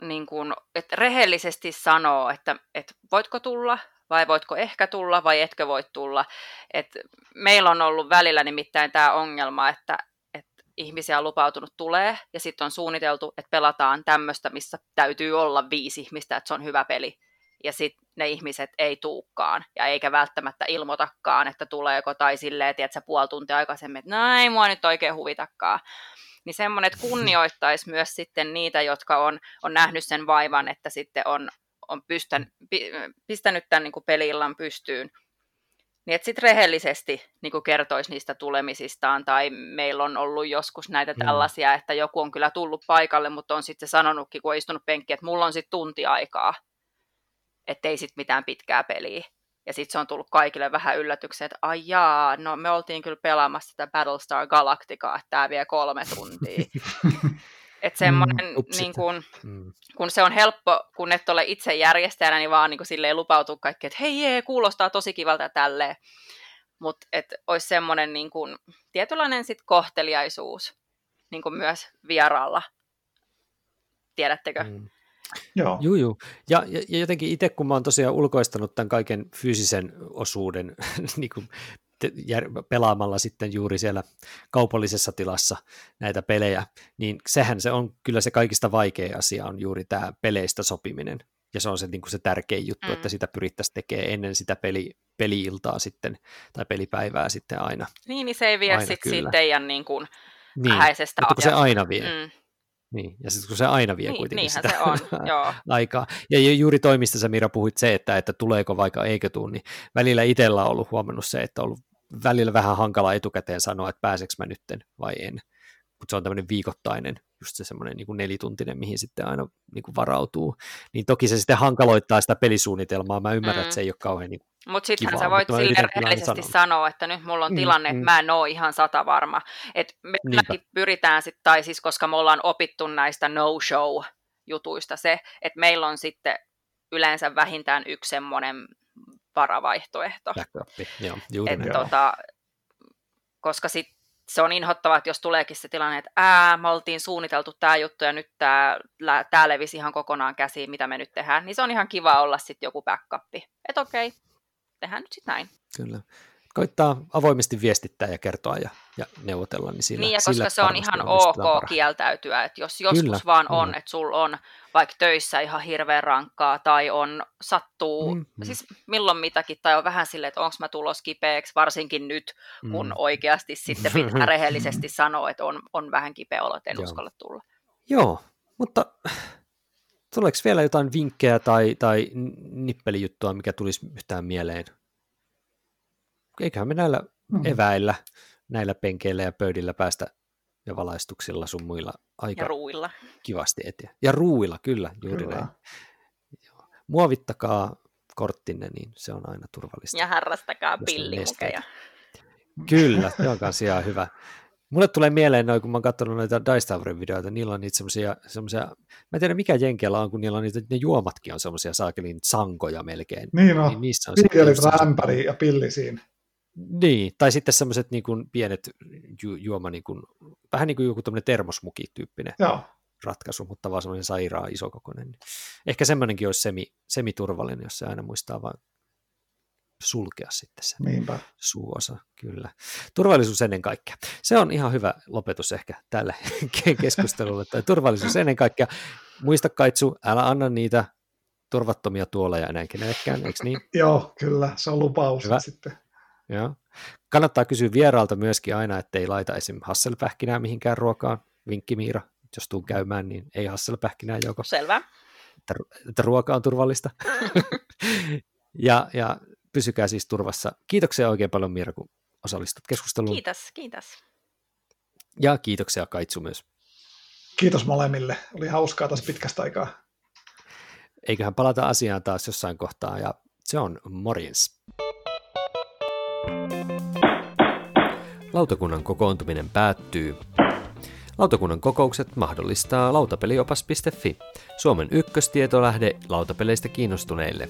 niin kun, et rehellisesti sanoo, että et voitko tulla vai voitko ehkä tulla vai etkö voi tulla. Et meillä on ollut välillä nimittäin tämä ongelma, että et ihmisiä on lupautunut tulee ja sitten on suunniteltu, että pelataan tämmöistä, missä täytyy olla viisi ihmistä, että se on hyvä peli ja sitten ne ihmiset ei tuukkaan ja eikä välttämättä ilmoitakaan, että tuleeko tai silleen, että puoli tuntia aikaisemmin, että no ei mua nyt oikein huvitakaan. Niin semmoinen, että kunnioittaisi myös sitten niitä, jotka on, on nähnyt sen vaivan, että sitten on, on pystän, pistänyt tämän niin kuin peli-illan pystyyn. Niin että sitten rehellisesti niin kuin kertoisi niistä tulemisistaan, tai meillä on ollut joskus näitä mm. tällaisia, että joku on kyllä tullut paikalle, mutta on sitten sanonutkin, kun on istunut penkki, että mulla on sitten tunti aikaa ettei sitten mitään pitkää peliä. Ja sitten se on tullut kaikille vähän yllätyksen, että ai jaa, no me oltiin kyllä pelaamassa sitä Battlestar Galacticaa, että tämä vie kolme tuntia. että semmoinen, mm, niin kun, mm. kun se on helppo, kun et ole itse järjestäjänä, niin vaan niin silleen lupautuu kaikki, että hei jee, kuulostaa tosi kivalta tälleen. Mutta että olisi semmoinen niin kun, tietynlainen sit kohteliaisuus niin kun myös vieraalla. Tiedättekö? Mm. Joo. Juu, juu. Ja, ja, ja jotenkin itse, kun mä oon tosiaan ulkoistanut tämän kaiken fyysisen osuuden niin kuin te, jär, pelaamalla sitten juuri siellä kaupallisessa tilassa näitä pelejä, niin sehän se on kyllä se kaikista vaikea asia on juuri tämä peleistä sopiminen. Ja se on se, niin kuin se tärkein juttu, mm. että sitä pyrittäisiin tekemään ennen sitä peli, peli-iltaa sitten, tai pelipäivää sitten aina. Niin, niin se ei vie sitten siitä teidän niin kuin, niin, vähäisestä mutta kun se aina vie. Mm. Niin, ja sitten kun se aina vie niin, kuitenkin sitä se on, joo. aikaa. Ja juuri toimista sä Mira puhuit se, että, että tuleeko vaikka eikö tule, niin välillä itsellä on ollut huomannut se, että on ollut välillä vähän hankala etukäteen sanoa, että pääseekö mä nytten vai en. Mutta se on tämmöinen viikoittainen, just se semmoinen niin nelituntinen, mihin sitten aina niin kuin varautuu. Niin toki se sitten hankaloittaa sitä pelisuunnitelmaa. Mä ymmärrän, mm. että se ei ole kauhean niin mutta sittenhän sä voit sille rehellisesti sanoa, että nyt mulla on mm, tilanne, mm, että mä en ole ihan sata varma. Että meilläkin pyritään sitten, tai siis koska me ollaan opittu näistä no-show-jutuista se, että meillä on sitten yleensä vähintään yksi semmoinen varavaihtoehto. Joo, juuri Et, tota, koska sit se on inhottavaa, että jos tuleekin se tilanne, että ää, me oltiin suunniteltu tämä juttu ja nyt tämä tää levisi ihan kokonaan käsiin, mitä me nyt tehdään, niin se on ihan kiva olla sitten joku backup. Että okei, okay, tehdään nyt sitten näin. Kyllä. Koittaa avoimesti viestittää ja kertoa ja, ja neuvotella. Niin, sillä, niin ja koska sillä se on ihan ok parha. kieltäytyä, että jos joskus Kyllä. vaan on, mm. että sulla on vaikka töissä ihan hirveän rankkaa tai on sattuu, mm. siis milloin mitäkin, tai on vähän silleen, että onko mä tulos kipeäksi, varsinkin nyt, kun mm. oikeasti sitten pitää rehellisesti sanoa, että on, on vähän kipeä olo, että en Joo. uskalla tulla. Joo, mutta Tuleeko vielä jotain vinkkejä tai, tai nippelijuttua, mikä tulisi yhtään mieleen? Eiköhän me näillä mm. eväillä, näillä penkeillä ja pöydillä päästä ja valaistuksilla sun muilla aika ja ruuilla. kivasti eteen. Ja ruuilla, kyllä, juuri kyllä. näin. Muovittakaa korttinne, niin se on aina turvallista. Ja harrastakaa pillimukeja. Kyllä, se on kanssa ihan hyvä. Mulle tulee mieleen noin, kun mä oon katsonut noita Dice Towerin videoita, niillä on niitä semmoisia, semmoisia, mä en tiedä mikä Jenkellä on, kun niillä on niitä, ne juomatkin on semmoisia saakelin sankoja melkein. Niin on, niin niissä on ämpäri ja pilli siinä. Niin, tai sitten semmoiset niin kuin pienet ju, juoma, niin kuin, vähän niin kuin joku tämmöinen termosmuki-tyyppinen Joo. ratkaisu, mutta vaan semmoinen sairaan isokokoinen. Ehkä semmoinenkin olisi semi, semi-turvallinen, jos se aina muistaa vaan sulkea sitten se Niinpä. suuosa, kyllä. Turvallisuus ennen kaikkea. Se on ihan hyvä lopetus ehkä tälle keskustelulle. Tai turvallisuus ennen kaikkea. Muista Kaitsu, älä anna niitä turvattomia tuoleja enää kenellekään, eikö niin? Joo, kyllä, se on lupaus hyvä. sitten. Joo. Kannattaa kysyä vieraalta myöskin aina, ettei laita esim. hasselpähkinää mihinkään ruokaan. Vinkki Miira, jos tuun käymään, niin ei hasselpähkinää joko. Selvä. että, että ruoka on turvallista. ja, ja pysykää siis turvassa. Kiitoksia oikein paljon Mira, kun osallistut keskusteluun. Kiitos, kiitos. Ja kiitoksia Kaitsu myös. Kiitos molemmille. Oli hauskaa taas pitkästä aikaa. Eiköhän palata asiaan taas jossain kohtaa ja se on morjens. Lautakunnan kokoontuminen päättyy. Lautakunnan kokoukset mahdollistaa lautapeliopas.fi, Suomen ykköstietolähde lautapeleistä kiinnostuneille.